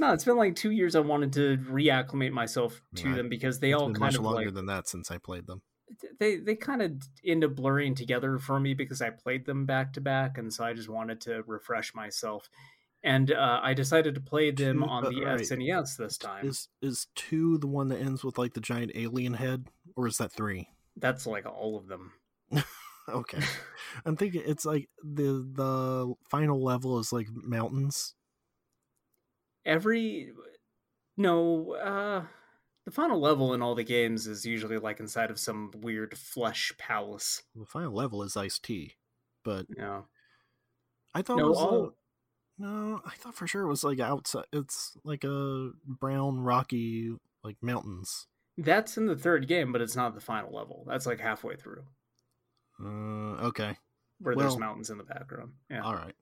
Speaker 3: No, it's been like two years. I wanted to reacclimate myself to
Speaker 2: Right.
Speaker 3: them because they
Speaker 2: It's
Speaker 3: all
Speaker 2: been
Speaker 3: kind
Speaker 2: much
Speaker 3: of
Speaker 2: longer
Speaker 3: like
Speaker 2: than that since I played them.
Speaker 3: they they kind of end up blurring together for me because I played them back to back, and so I just wanted to refresh myself. And uh, I decided to play them
Speaker 2: Two-
Speaker 3: on
Speaker 2: uh,
Speaker 3: the
Speaker 2: right.
Speaker 3: SNES this time.
Speaker 2: Is is two the one that ends with like the giant alien head, or is that three?
Speaker 3: That's like all of them.
Speaker 2: Okay, I'm thinking it's like the the final level is like mountains.
Speaker 3: Every no, uh, the final level in all the games is usually like inside of some weird flesh palace.
Speaker 2: The final level is iced tea, but
Speaker 3: know,
Speaker 2: I thought
Speaker 3: no,
Speaker 2: it was
Speaker 3: all
Speaker 2: uh, no, I thought for sure it was like outside. It's like a brown rocky like mountains.
Speaker 3: that's in the third game, but it's not the final level. That's like halfway through
Speaker 2: Uh, okay,
Speaker 3: where there's mountains in the background. Yeah.
Speaker 2: all right.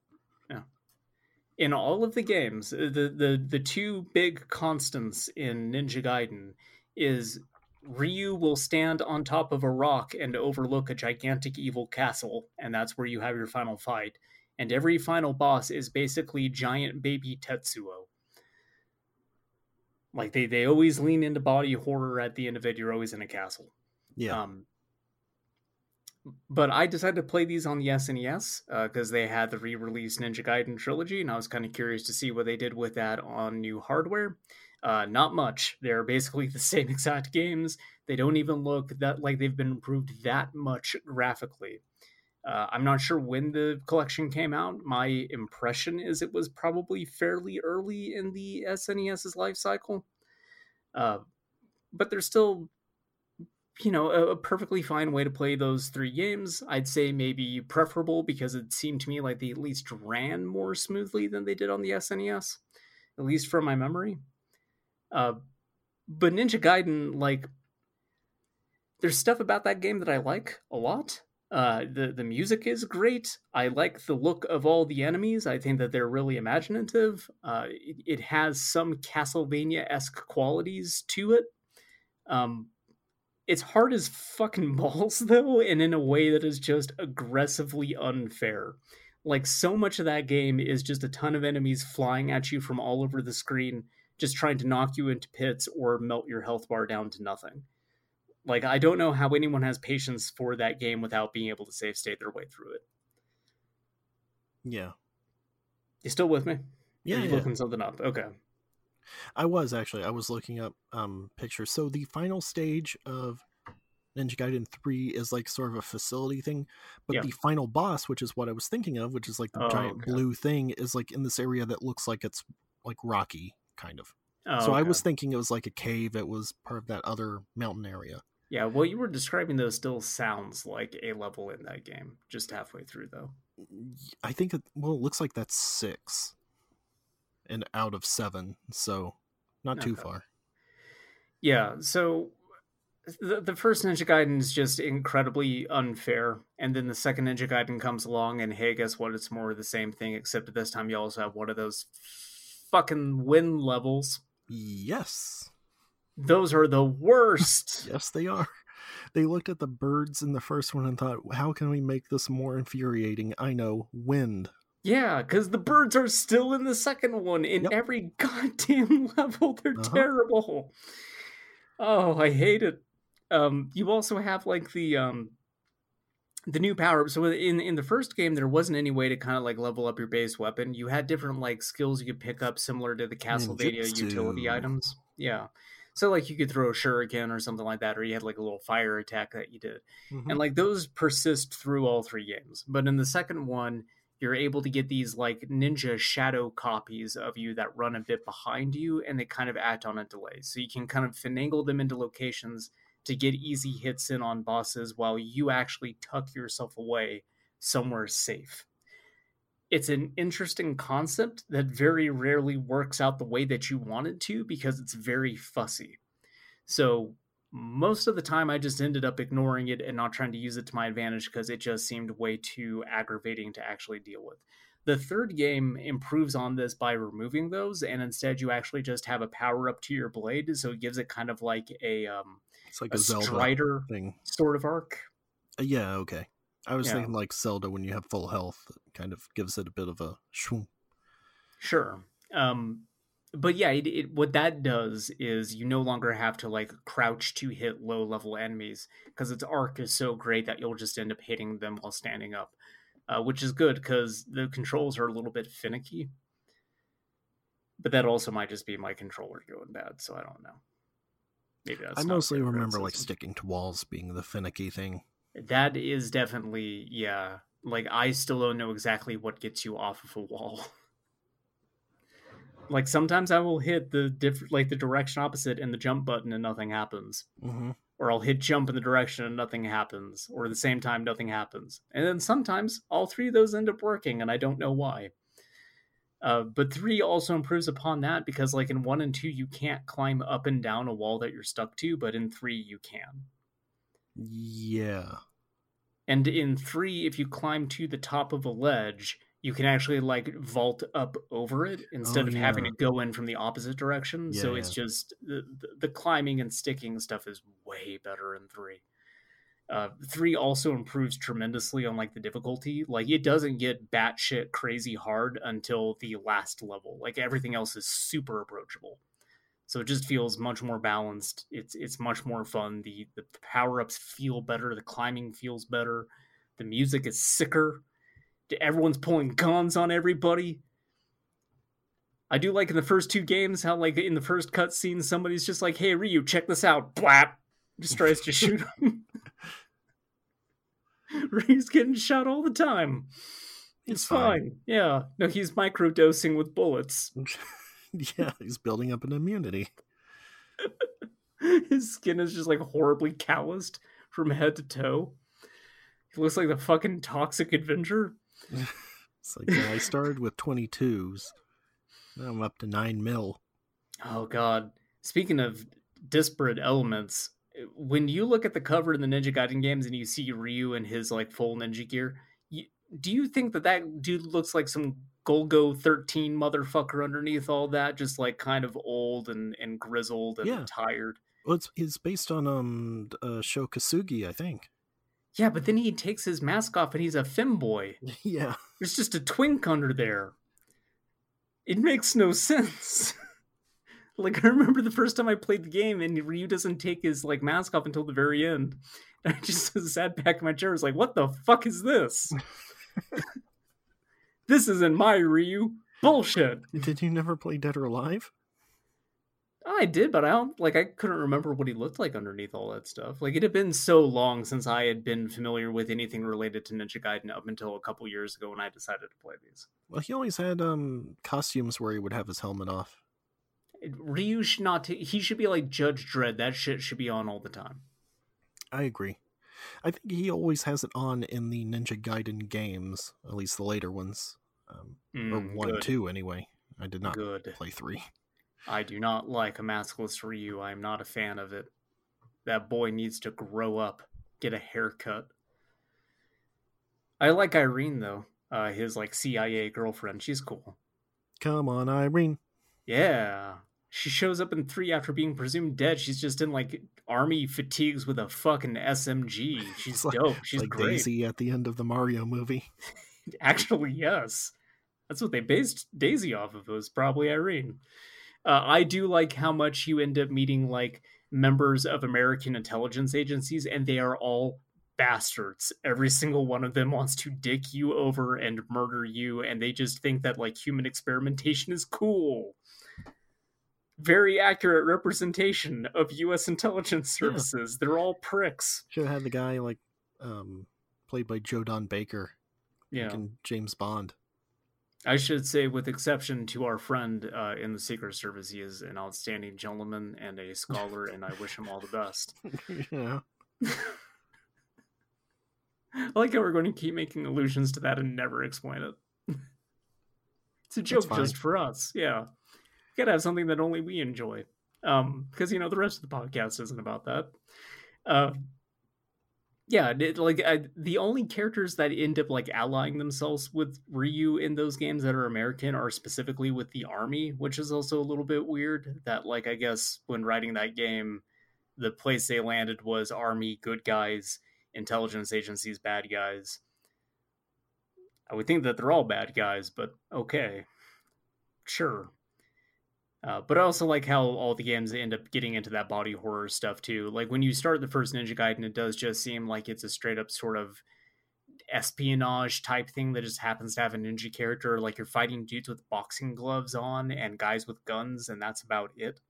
Speaker 3: In all of the games, the the the two big constants in Ninja Gaiden is Ryu will stand on top of a rock and overlook a gigantic evil castle, and that's where you have your final fight. And every final boss is basically giant baby Tetsuo. Like they they always lean into body horror at the end of it. You're always in a castle.
Speaker 2: Yeah,
Speaker 3: Um, but I decided to play these on the SNES because they had the re-released Ninja Gaiden trilogy, and I was kind of curious to see what they did with that on new hardware. Uh, not much. They're basically the same exact games. They don't even look that like they've been improved that much graphically. Uh, I'm not sure when the collection came out. My impression is it was probably fairly early in the SNES's life cycle. Uh, but they're still you know, a, a perfectly fine way to play those three games. I'd say maybe preferable because it seemed to me like they at least ran more smoothly than they did on the SNES, at least from my memory. Uh, but Ninja Gaiden, like, there's stuff about that game that I like a lot. Uh, the the music is great. I like the look of all the enemies. I think that they're really imaginative. Uh, it, it has some Castlevania esque qualities to it. Um, it's hard as fucking balls though, and in a way that is just aggressively unfair. Like so much of that game is just a ton of enemies flying at you from all over the screen, just trying to knock you into pits or melt your health bar down to nothing. Like I don't know how anyone has patience for that game without being able to save state their way through it.
Speaker 2: Yeah.
Speaker 3: You still with me?
Speaker 2: Yeah.
Speaker 3: Are you
Speaker 2: yeah.
Speaker 3: looking something up? Okay.
Speaker 2: I was actually. I was looking up um pictures. So the final stage of Ninja Gaiden 3 is like sort of a facility thing, but
Speaker 3: Yeah.
Speaker 2: the final boss, which is what I was thinking of, which is like the
Speaker 3: Oh,
Speaker 2: giant
Speaker 3: okay.
Speaker 2: blue thing, is like in this area that looks like it's like rocky kind of.
Speaker 3: Oh,
Speaker 2: so I was thinking it was like a cave. It was part of that other mountain area.
Speaker 3: Yeah, what you were describing though still sounds like a level in that game. Just halfway through though.
Speaker 2: I think it well, it looks like that's six, and out of seven, so not too far.
Speaker 3: Yeah, so the, the first Ninja Gaiden is just incredibly unfair, and then the second Ninja Gaiden comes along, and hey, guess what? It's more of the same thing, except this time you also have one of those fucking wind levels.
Speaker 2: Yes,
Speaker 3: Those are the worst.
Speaker 2: yes, they are. They looked at the birds in the first one and thought, "How can we make this more infuriating?" I know, wind.
Speaker 3: Yeah, because the birds are still in the second one in
Speaker 2: Yep.
Speaker 3: every goddamn level. They're
Speaker 2: Uh-huh.
Speaker 3: terrible. Oh, I hate it. Um, you also have like the um the new power. So in in the first game, there wasn't any way to kind of like level up your base weapon. You had different like skills you could pick up, similar to the Castlevania utility items. Yeah. So like you could throw a shuriken or something like that, or you had like a little fire attack that you did
Speaker 2: Mhm.
Speaker 3: and like those persist through all three games but in the second one you're able to get these like ninja shadow copies of you that run a bit behind you and they kind of act on a delay. So you can kind of finagle them into locations to get easy hits in on bosses while you actually tuck yourself away somewhere safe. It's an interesting concept that very rarely works out the way that you want it to because it's very fussy. So most of the time I just ended up ignoring it and not trying to use it to my advantage because it just seemed way too aggravating to actually deal with. The third game improves on this by removing those, and instead you actually just have a power up to your blade, so it gives it kind of like a um,
Speaker 2: It's like
Speaker 3: a
Speaker 2: a, Zelda
Speaker 3: Strider
Speaker 2: thing.
Speaker 3: sort of arc.
Speaker 2: Uh, yeah, okay. I was
Speaker 3: Yeah.
Speaker 2: thinking like Zelda when you have full health, it kind of gives it a bit of a.
Speaker 3: Sure. Um, but yeah, it, it, what that does is you no longer have to like crouch to hit low level enemies because its arc is so great that you'll just end up hitting them while standing up, uh, which is good because the controls are a little bit finicky. But that also might just be my controller going bad, so I don't know. Maybe that's
Speaker 2: I mostly remember like sticking to walls being the finicky thing.
Speaker 3: That is definitely yeah. Like I still don't know exactly what gets you off of a wall. Like sometimes I will hit the different like the direction opposite and the jump button and nothing happens.
Speaker 2: hmm
Speaker 3: Or I'll hit jump in the direction and nothing happens. Or at the same time nothing happens. And then sometimes all three of those end up working and I don't know why. Uh, but three also improves upon that because like in one and two you can't climb up and down a wall that you're stuck to, but in three you can.
Speaker 2: Yeah.
Speaker 3: And in three, if you climb to the top of a ledge, you can actually like vault up over it instead
Speaker 2: Oh,
Speaker 3: of having to go in from the opposite direction.
Speaker 2: Yeah,
Speaker 3: so it's just the, the the climbing and sticking stuff is way better in three. Uh, three also improves tremendously on like the difficulty. Like it doesn't get batshit crazy hard until the last level. Like everything else is super approachable. So it just feels much more balanced. It's it's much more fun. The the power ups feel better. The climbing feels better. The music is sicker. Everyone's pulling guns on everybody. I do like in the first two games how like in the first cutscene somebody's just like, "Hey Ryu, check this out!" Blap, just tries to shoot him. Ryu's getting shot all the time. It's,
Speaker 2: It's
Speaker 3: fine.
Speaker 2: fine.
Speaker 3: Yeah, no, he's microdosing with bullets.
Speaker 2: yeah, he's building up an immunity.
Speaker 3: His skin is just like horribly calloused from head to toe. He looks like the fucking toxic Avenger.
Speaker 2: It's like yeah, I started with 22s. Now I'm up to 9 mil.
Speaker 3: Oh god. Speaking of disparate elements, when you look at the cover in the Ninja Gaiden games and you see Ryu in his like full ninja gear, you, do you think that that dude looks like some Golgo 13 motherfucker underneath all that just like kind of old and and grizzled and
Speaker 2: Yeah.
Speaker 3: tired?
Speaker 2: Well, it's, it's based on um uh, Sho Kosugi, I think.
Speaker 3: Yeah, but then he takes his mask off and he's a femboy.
Speaker 2: yeah.
Speaker 3: There's just a twink under there. It makes no sense. like I remember the first time I played the game and Ryu doesn't take his like mask off until the very end. And I just sat back in my chair, was like, "What the fuck is this? this isn't my Ryu. Bullshit."
Speaker 2: Did you never play Dead or Alive?
Speaker 3: I did, but I don't like. I couldn't remember what he looked like underneath all that stuff. Like it had been so long since I had been familiar with anything related to Ninja Gaiden up until a couple years ago when I decided to play these.
Speaker 2: Well, he always had um costumes where he would have his helmet off.
Speaker 3: Ryu should not. T- he should be like Judge Dredd. That shit should be on all the time.
Speaker 2: I agree. I think he always has it on in the Ninja Gaiden games, at least the later ones, um, mm, or one, good. two anyway. I did not good. play three.
Speaker 3: I do not like a maskless Ryu. I am not a fan of it. That boy needs to grow up, get a haircut. I like Irene though. Uh, his like CIA girlfriend. She's cool.
Speaker 2: Come on, Irene.
Speaker 3: Yeah. She shows up in three after being presumed dead. She's just in like army fatigues with a fucking SMG. She's like, dope. She's like great.
Speaker 2: Daisy at the end of the Mario movie.
Speaker 3: Actually, yes. That's what they based Daisy off of. It was probably Irene. Uh, I do like how much you end up meeting like members of American intelligence agencies, and they are all bastards. Every single one of them wants to dick you over and murder you, and they just think that like human experimentation is cool. Very accurate representation of U.S. intelligence services. Yeah. They're all pricks.
Speaker 2: Should have had the guy like um, played by Joe Don Baker,
Speaker 3: yeah,
Speaker 2: James Bond.
Speaker 3: I should say, with exception to our friend uh, in the Secret Service, he is an outstanding gentleman and a scholar, and I wish him all the best.
Speaker 2: yeah.
Speaker 3: I like how we're going to keep making allusions to that and never explain it. it's a joke just for us. Yeah. We gotta have something that only we enjoy. Um, because you know the rest of the podcast isn't about that. Uh, yeah, it, like I, the only characters that end up like allying themselves with Ryu in those games that are American are specifically with the army, which is also a little bit weird. That like I guess when writing that game, the place they landed was army good guys, intelligence agencies bad guys. I would think that they're all bad guys, but okay, sure. Uh, but I also like how all the games end up getting into that body horror stuff too. Like when you start the first Ninja Gaiden, it does just seem like it's a straight up sort of espionage type thing that just happens to have a ninja character. Like you're fighting dudes with boxing gloves on and guys with guns, and that's about it.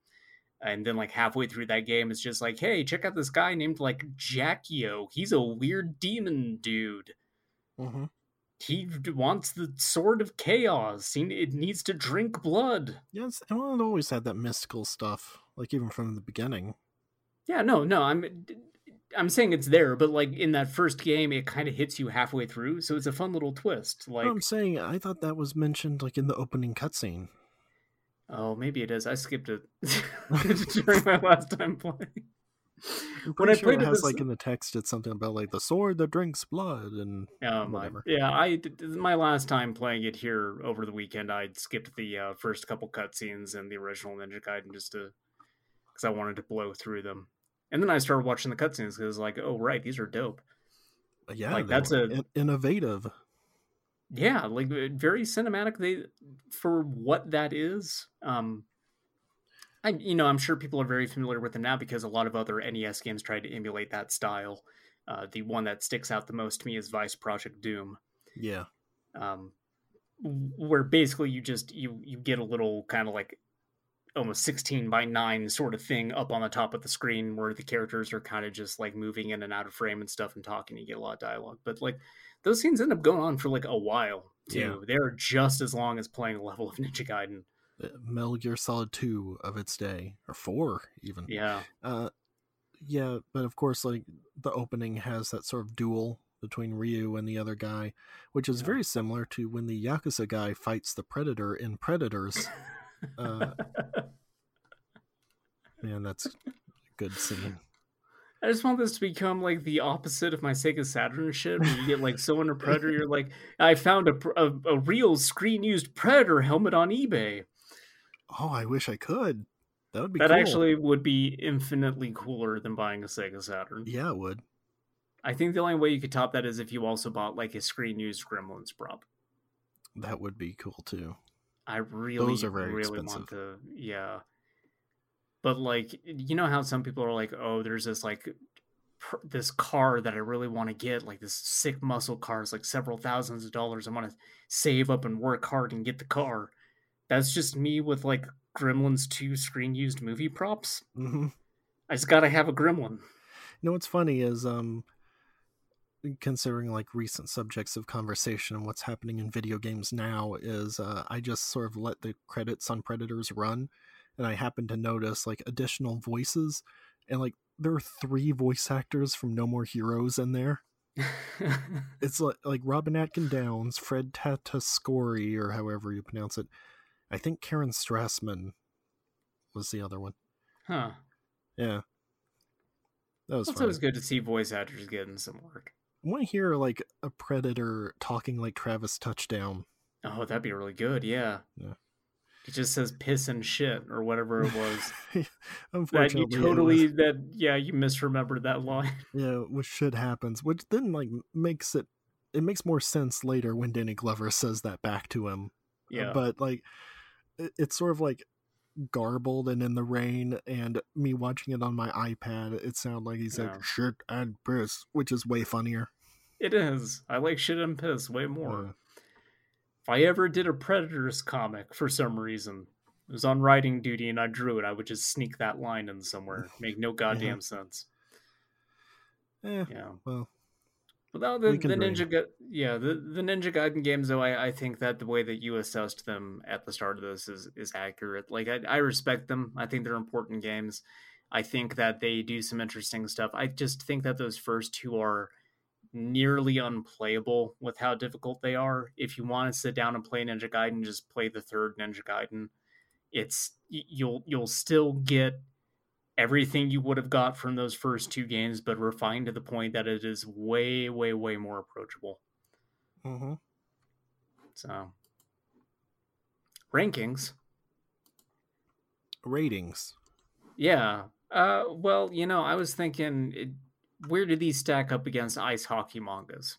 Speaker 3: And then like halfway through that game, it's just like, hey, check out this guy named like Jaquio. He's a weird demon dude.
Speaker 2: Mm-hmm
Speaker 3: he wants the sword of chaos. He, it needs to drink blood.
Speaker 2: Yes, and well, it always had that mystical stuff, like even from the beginning.
Speaker 3: Yeah, no, no, I'm, I'm saying it's there, but like in that first game, it kind of hits you halfway through, so it's a fun little twist. Like
Speaker 2: no, I'm saying, I thought that was mentioned like in the opening cutscene.
Speaker 3: Oh, maybe it is. I skipped it during my last time playing
Speaker 2: when I sure played it, has this... like in the text, it's something about like the sword that drinks blood and
Speaker 3: oh, whatever. My, yeah, I my last time playing it here over the weekend, I skipped the uh, first couple cutscenes and the original Ninja Gaiden just to because I wanted to blow through them, and then I started watching the cutscenes because like, oh right, these are dope.
Speaker 2: Uh, yeah, like that's a in- innovative.
Speaker 3: Yeah, like very cinematic. They for what that is. Um, I, you know, I'm sure people are very familiar with them now because a lot of other NES games tried to emulate that style. Uh, the one that sticks out the most to me is Vice Project Doom.
Speaker 2: Yeah.
Speaker 3: Um, where basically you just you you get a little kind of like almost 16 by 9 sort of thing up on the top of the screen where the characters are kind of just like moving in and out of frame and stuff and talking you get a lot of dialogue but like those scenes end up going on for like a while too yeah. they're just as long as playing a level of ninja gaiden
Speaker 2: Metal Gear Solid 2 of its day, or 4 even.
Speaker 3: Yeah.
Speaker 2: Uh, yeah, but of course, like the opening has that sort of duel between Ryu and the other guy, which is yeah. very similar to when the Yakuza guy fights the Predator in Predators. uh, man, that's a good scene.
Speaker 3: I just want this to become like the opposite of my Sega Saturn shit. Where you get like so into Predator, you're like, I found a, a, a real screen used Predator helmet on eBay.
Speaker 2: Oh, I wish I could. That would be
Speaker 3: that
Speaker 2: cool.
Speaker 3: actually would be infinitely cooler than buying a Sega Saturn.
Speaker 2: Yeah, it would.
Speaker 3: I think the only way you could top that is if you also bought like a screen used Gremlins prop.
Speaker 2: That would be cool too.
Speaker 3: I really, Those are very really expensive. want to. Yeah, but like you know how some people are like, oh, there's this like pr- this car that I really want to get, like this sick muscle car is like several thousands of dollars. I want to save up and work hard and get the car. That's just me with like Gremlins 2 screen used movie props.
Speaker 2: hmm
Speaker 3: I just gotta have a gremlin.
Speaker 2: You know what's funny is um considering like recent subjects of conversation and what's happening in video games now is uh, I just sort of let the credits on Predators run and I happened to notice like additional voices and like there are three voice actors from No More Heroes in there. It's like like Robin Atkin Downes, Fred Tatasciore or however you pronounce it. I think Karen Strassman was the other one.
Speaker 3: huh.
Speaker 2: Yeah. That was
Speaker 3: It's always good to see voice actors getting some work.
Speaker 2: I want to hear like a predator talking like Travis Touchdown.
Speaker 3: Oh, that'd be really good. Yeah.
Speaker 2: Yeah.
Speaker 3: It just says piss and shit or whatever it was. that
Speaker 2: Unfortunately,
Speaker 3: you totally
Speaker 2: was-
Speaker 3: that yeah you misremembered that line.
Speaker 2: yeah, which shit happens, which then like makes it it makes more sense later when Danny Glover says that back to him.
Speaker 3: Yeah.
Speaker 2: but like it's sort of like garbled and in the rain, and me watching it on my iPad, it sounded like he said
Speaker 3: Yeah.
Speaker 2: shit and piss, which is way funnier.
Speaker 3: It is. I like shit and piss way more.
Speaker 2: Uh,
Speaker 3: If I ever did a Predators comic for some reason, it was on writing duty and I drew it, I would just sneak that line in somewhere. Make no goddamn sense.
Speaker 2: eh,
Speaker 3: Yeah.
Speaker 2: well,
Speaker 3: No, the,
Speaker 2: We
Speaker 3: the. Ninja, Ga- yeah, the, the Ninja Gaiden games, though, I, I think that the way that you assessed them at the start of this is is accurate. Like, I, I respect them. I think they're important games. I think that they do some interesting stuff. I just think that those first two are nearly unplayable with how difficult they are. If you want to sit down and play Ninja Gaiden, just play the third Ninja Gaiden. It's you'll you'll still get everything you would have got from those first two games, but refined to the point that it is way, way, way more approachable.
Speaker 2: mhm.
Speaker 3: So, rankings,
Speaker 2: ratings.
Speaker 3: yeah. Uh, well, you know, I was thinking, it, where do these stack up against ice hockey mangas?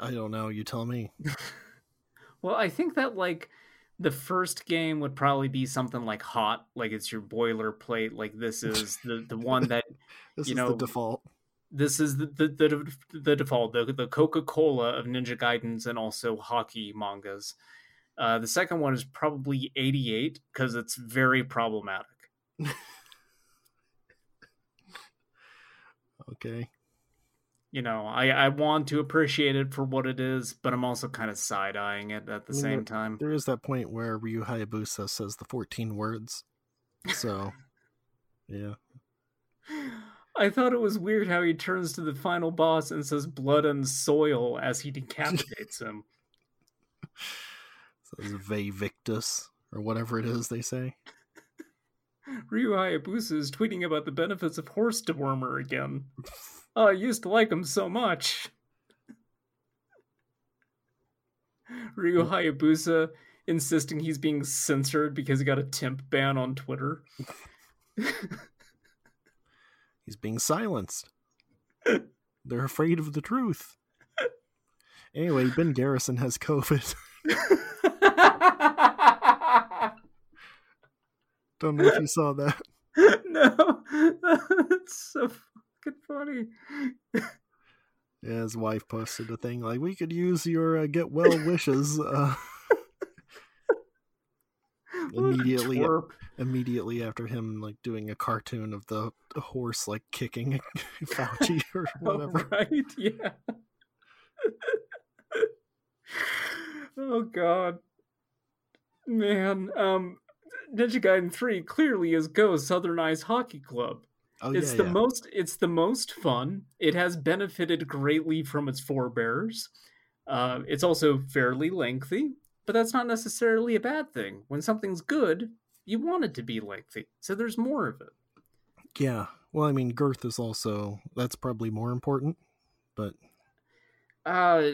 Speaker 2: I don't know. You tell me.
Speaker 3: Well, I think that like the first game would probably be something like hot, like it's your boilerplate. Like this is the the one that
Speaker 2: This
Speaker 3: You
Speaker 2: is
Speaker 3: know,
Speaker 2: the default.
Speaker 3: this is the the, the, the default, the, the Coca Cola of Ninja Gaidens and also hockey mangas. Uh, the second one is probably 88 because it's very problematic.
Speaker 2: Okay.
Speaker 3: You know, I, I want to appreciate it for what it is, but I'm also kind of side eyeing it at the
Speaker 2: I mean,
Speaker 3: same time.
Speaker 2: There is that point where Ryu Hayabusa says the 14 words. So, yeah.
Speaker 3: I thought it was weird how he turns to the final boss and says blood and soil as he decapitates him.
Speaker 2: Says Ve Victus, or whatever it is they say.
Speaker 3: Ryu Hayabusa is tweeting about the benefits of horse dewormer again. Oh, I used to like him so much. Ryu Hayabusa insisting he's being censored because he got a temp ban on Twitter.
Speaker 2: He's being silenced. They're afraid of the truth. Anyway, Ben Garrison has COVID. Don't know if you saw that.
Speaker 3: no, it's so fucking funny.
Speaker 2: Yeah, his wife posted a thing like, "We could use your uh, get well wishes." Uh, Immediately- immediately after him like doing a cartoon of the, horse like kicking Fauci or
Speaker 3: Oh,
Speaker 2: whatever.
Speaker 3: right? Yeah. oh god. Man, um Ninja Gaiden 3 clearly is Go Southern Ice Hockey Club.
Speaker 2: Oh
Speaker 3: it's
Speaker 2: yeah,
Speaker 3: the
Speaker 2: yeah.
Speaker 3: most it's the most fun. It has benefited greatly from its forebears. Uh, it's also fairly lengthy, but that's not necessarily a bad thing. When something's good, you want it to be lengthy, so there's more of it.
Speaker 2: yeah. Well, I mean, girth is also that's probably more important, but
Speaker 3: Uh,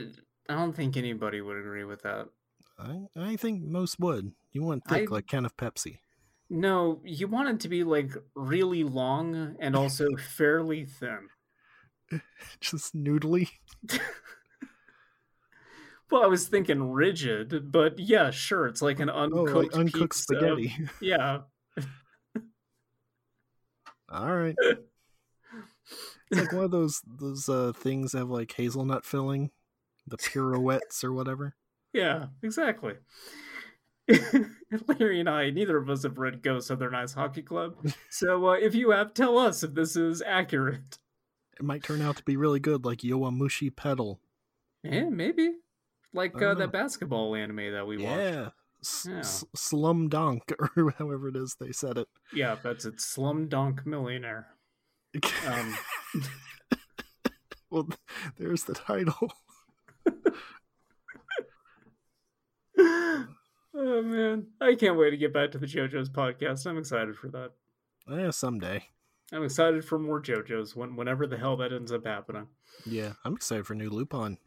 Speaker 3: I don't think anybody would agree with that.
Speaker 2: I I think most would. You want thick
Speaker 3: I-
Speaker 2: like can of Pepsi.
Speaker 3: No, you want it to be like really long and also fairly thin.
Speaker 2: Just noodly.
Speaker 3: Well, I was thinking rigid, but yeah, sure, it's like an
Speaker 2: Oh,
Speaker 3: uncooked,
Speaker 2: like uncooked
Speaker 3: pizza.
Speaker 2: spaghetti.
Speaker 3: Yeah,
Speaker 2: All right. It's like one of those those uh, things that have like hazelnut filling, the pirouettes or whatever.
Speaker 3: Yeah, exactly. Larry and I, neither of us have read Go Southern Ice Hockey Club. So uh, if you have, tell us if this is accurate.
Speaker 2: It might turn out to be really good, like Yowamushi Pedal.
Speaker 3: Yeah, maybe. Like uh, that basketball anime that we watched.
Speaker 2: Yeah. S-
Speaker 3: Yeah.
Speaker 2: s- Slum Dunk, or however it is they said it.
Speaker 3: Yeah, that's it. Slum Dunk Millionaire. Um,
Speaker 2: well, there's the title.
Speaker 3: Oh man, I can't wait to get back to the JoJo's podcast. I'm excited for that.
Speaker 2: Yeah, someday.
Speaker 3: I'm excited for more JoJo's when whenever the hell that ends up happening.
Speaker 2: Yeah, I'm excited for new Lupin.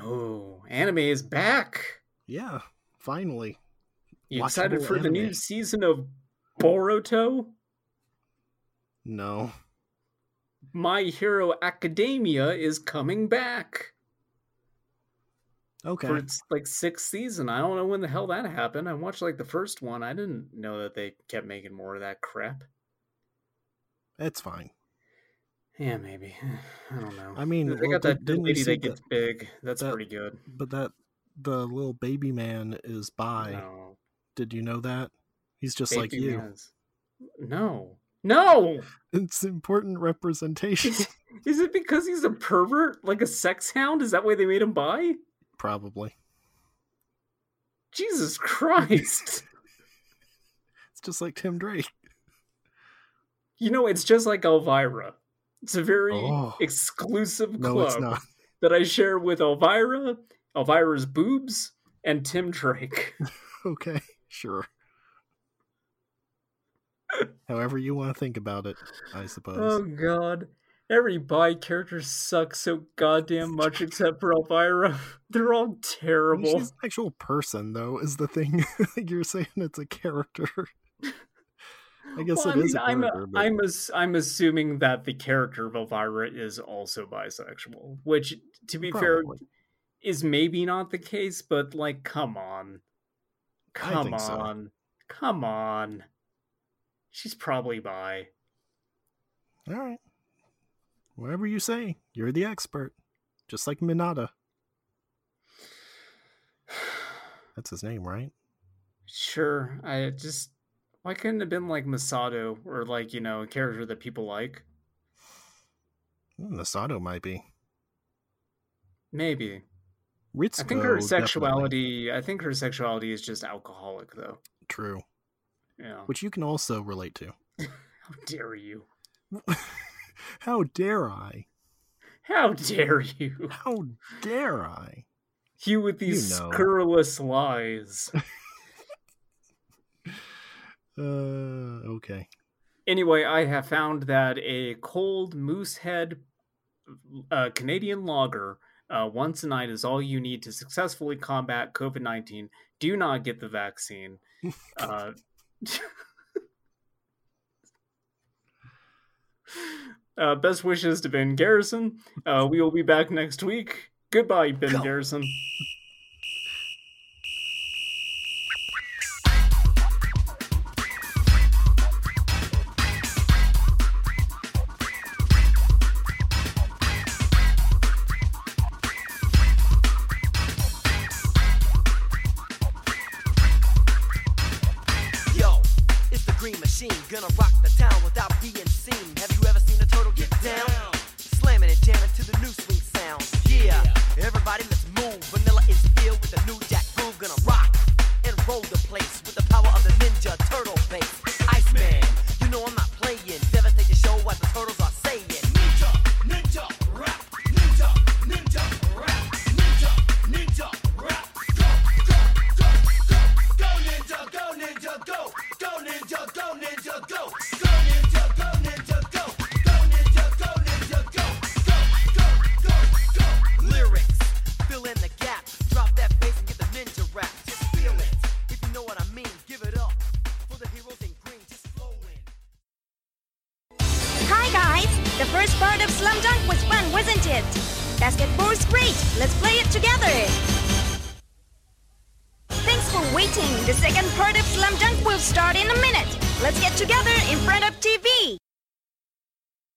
Speaker 3: Oh, anime is back.
Speaker 2: Yeah, finally.
Speaker 3: You excited
Speaker 2: Watchable
Speaker 3: for the new season of Boruto?
Speaker 2: No.
Speaker 3: My Hero Academia is coming back
Speaker 2: Okay.
Speaker 3: for its like sixth season. I don't know when the hell that happened. I watched like the first one. I didn't know that they kept making more of that crap.
Speaker 2: It's fine.
Speaker 3: Yeah, maybe. I don't know.
Speaker 2: I mean,
Speaker 3: they
Speaker 2: well,
Speaker 3: got that
Speaker 2: didn't you
Speaker 3: lady that gets
Speaker 2: that-
Speaker 3: big. That's
Speaker 2: that-
Speaker 3: pretty good.
Speaker 2: But that the little baby man is by.
Speaker 3: No,
Speaker 2: Did you know that? He's just like you.
Speaker 3: Maz. No, no.
Speaker 2: It's important representation.
Speaker 3: Is it because he's a pervert, like a sex hound? Is that why they made him bi?
Speaker 2: Probably.
Speaker 3: Jesus Christ!
Speaker 2: It's just like Tim Drake.
Speaker 3: you know, it's just like Elvira. It's a very
Speaker 2: Oh.
Speaker 3: exclusive
Speaker 2: No,
Speaker 3: club
Speaker 2: not.
Speaker 3: that I share with Elvira, Elvira's boobs, and Tim Drake.
Speaker 2: Okay, sure. However you want to think about it, I suppose.
Speaker 3: Oh God. Every bi character sucks so goddamn much except for Elvira. They're all terrible.
Speaker 2: She's an actual person, though, is the thing. You're saying it's a character. I guess
Speaker 3: Well,
Speaker 2: it
Speaker 3: I
Speaker 2: is
Speaker 3: mean,
Speaker 2: a
Speaker 3: I'm,
Speaker 2: character, but
Speaker 3: I'm, ass- I'm assuming that the character of Elvira is also bisexual, which, to be fair, is maybe not the case, but like, come on. Come
Speaker 2: think so.
Speaker 3: on. Come on. She's probably bi.
Speaker 2: all right. Whatever you say, you're the expert. Just like Minata. That's his name, right?
Speaker 3: Sure. I just. Why couldn't it have been like Misato or like, you know, a character that people like?
Speaker 2: Hmm, Misato might be.
Speaker 3: Maybe.
Speaker 2: Ritsuko,
Speaker 3: I think her
Speaker 2: definitely.
Speaker 3: sexuality. I think her sexuality is just alcoholic, though.
Speaker 2: True.
Speaker 3: Yeah.
Speaker 2: Which you can also relate to.
Speaker 3: How dare you?
Speaker 2: How dare I?
Speaker 3: How dare you?
Speaker 2: How dare I?
Speaker 3: You with these
Speaker 2: You know.
Speaker 3: scurrilous lies.
Speaker 2: Uh, okay.
Speaker 3: Anyway, I have found that a cold Moosehead uh, Canadian lager uh, once a night is all you need to successfully combat COVID 19. Do not get the vaccine. Uh, uh, best wishes to Ben Garrison. Uh, we will be back next week. Goodbye, Ben
Speaker 1: Go.
Speaker 3: Garrison.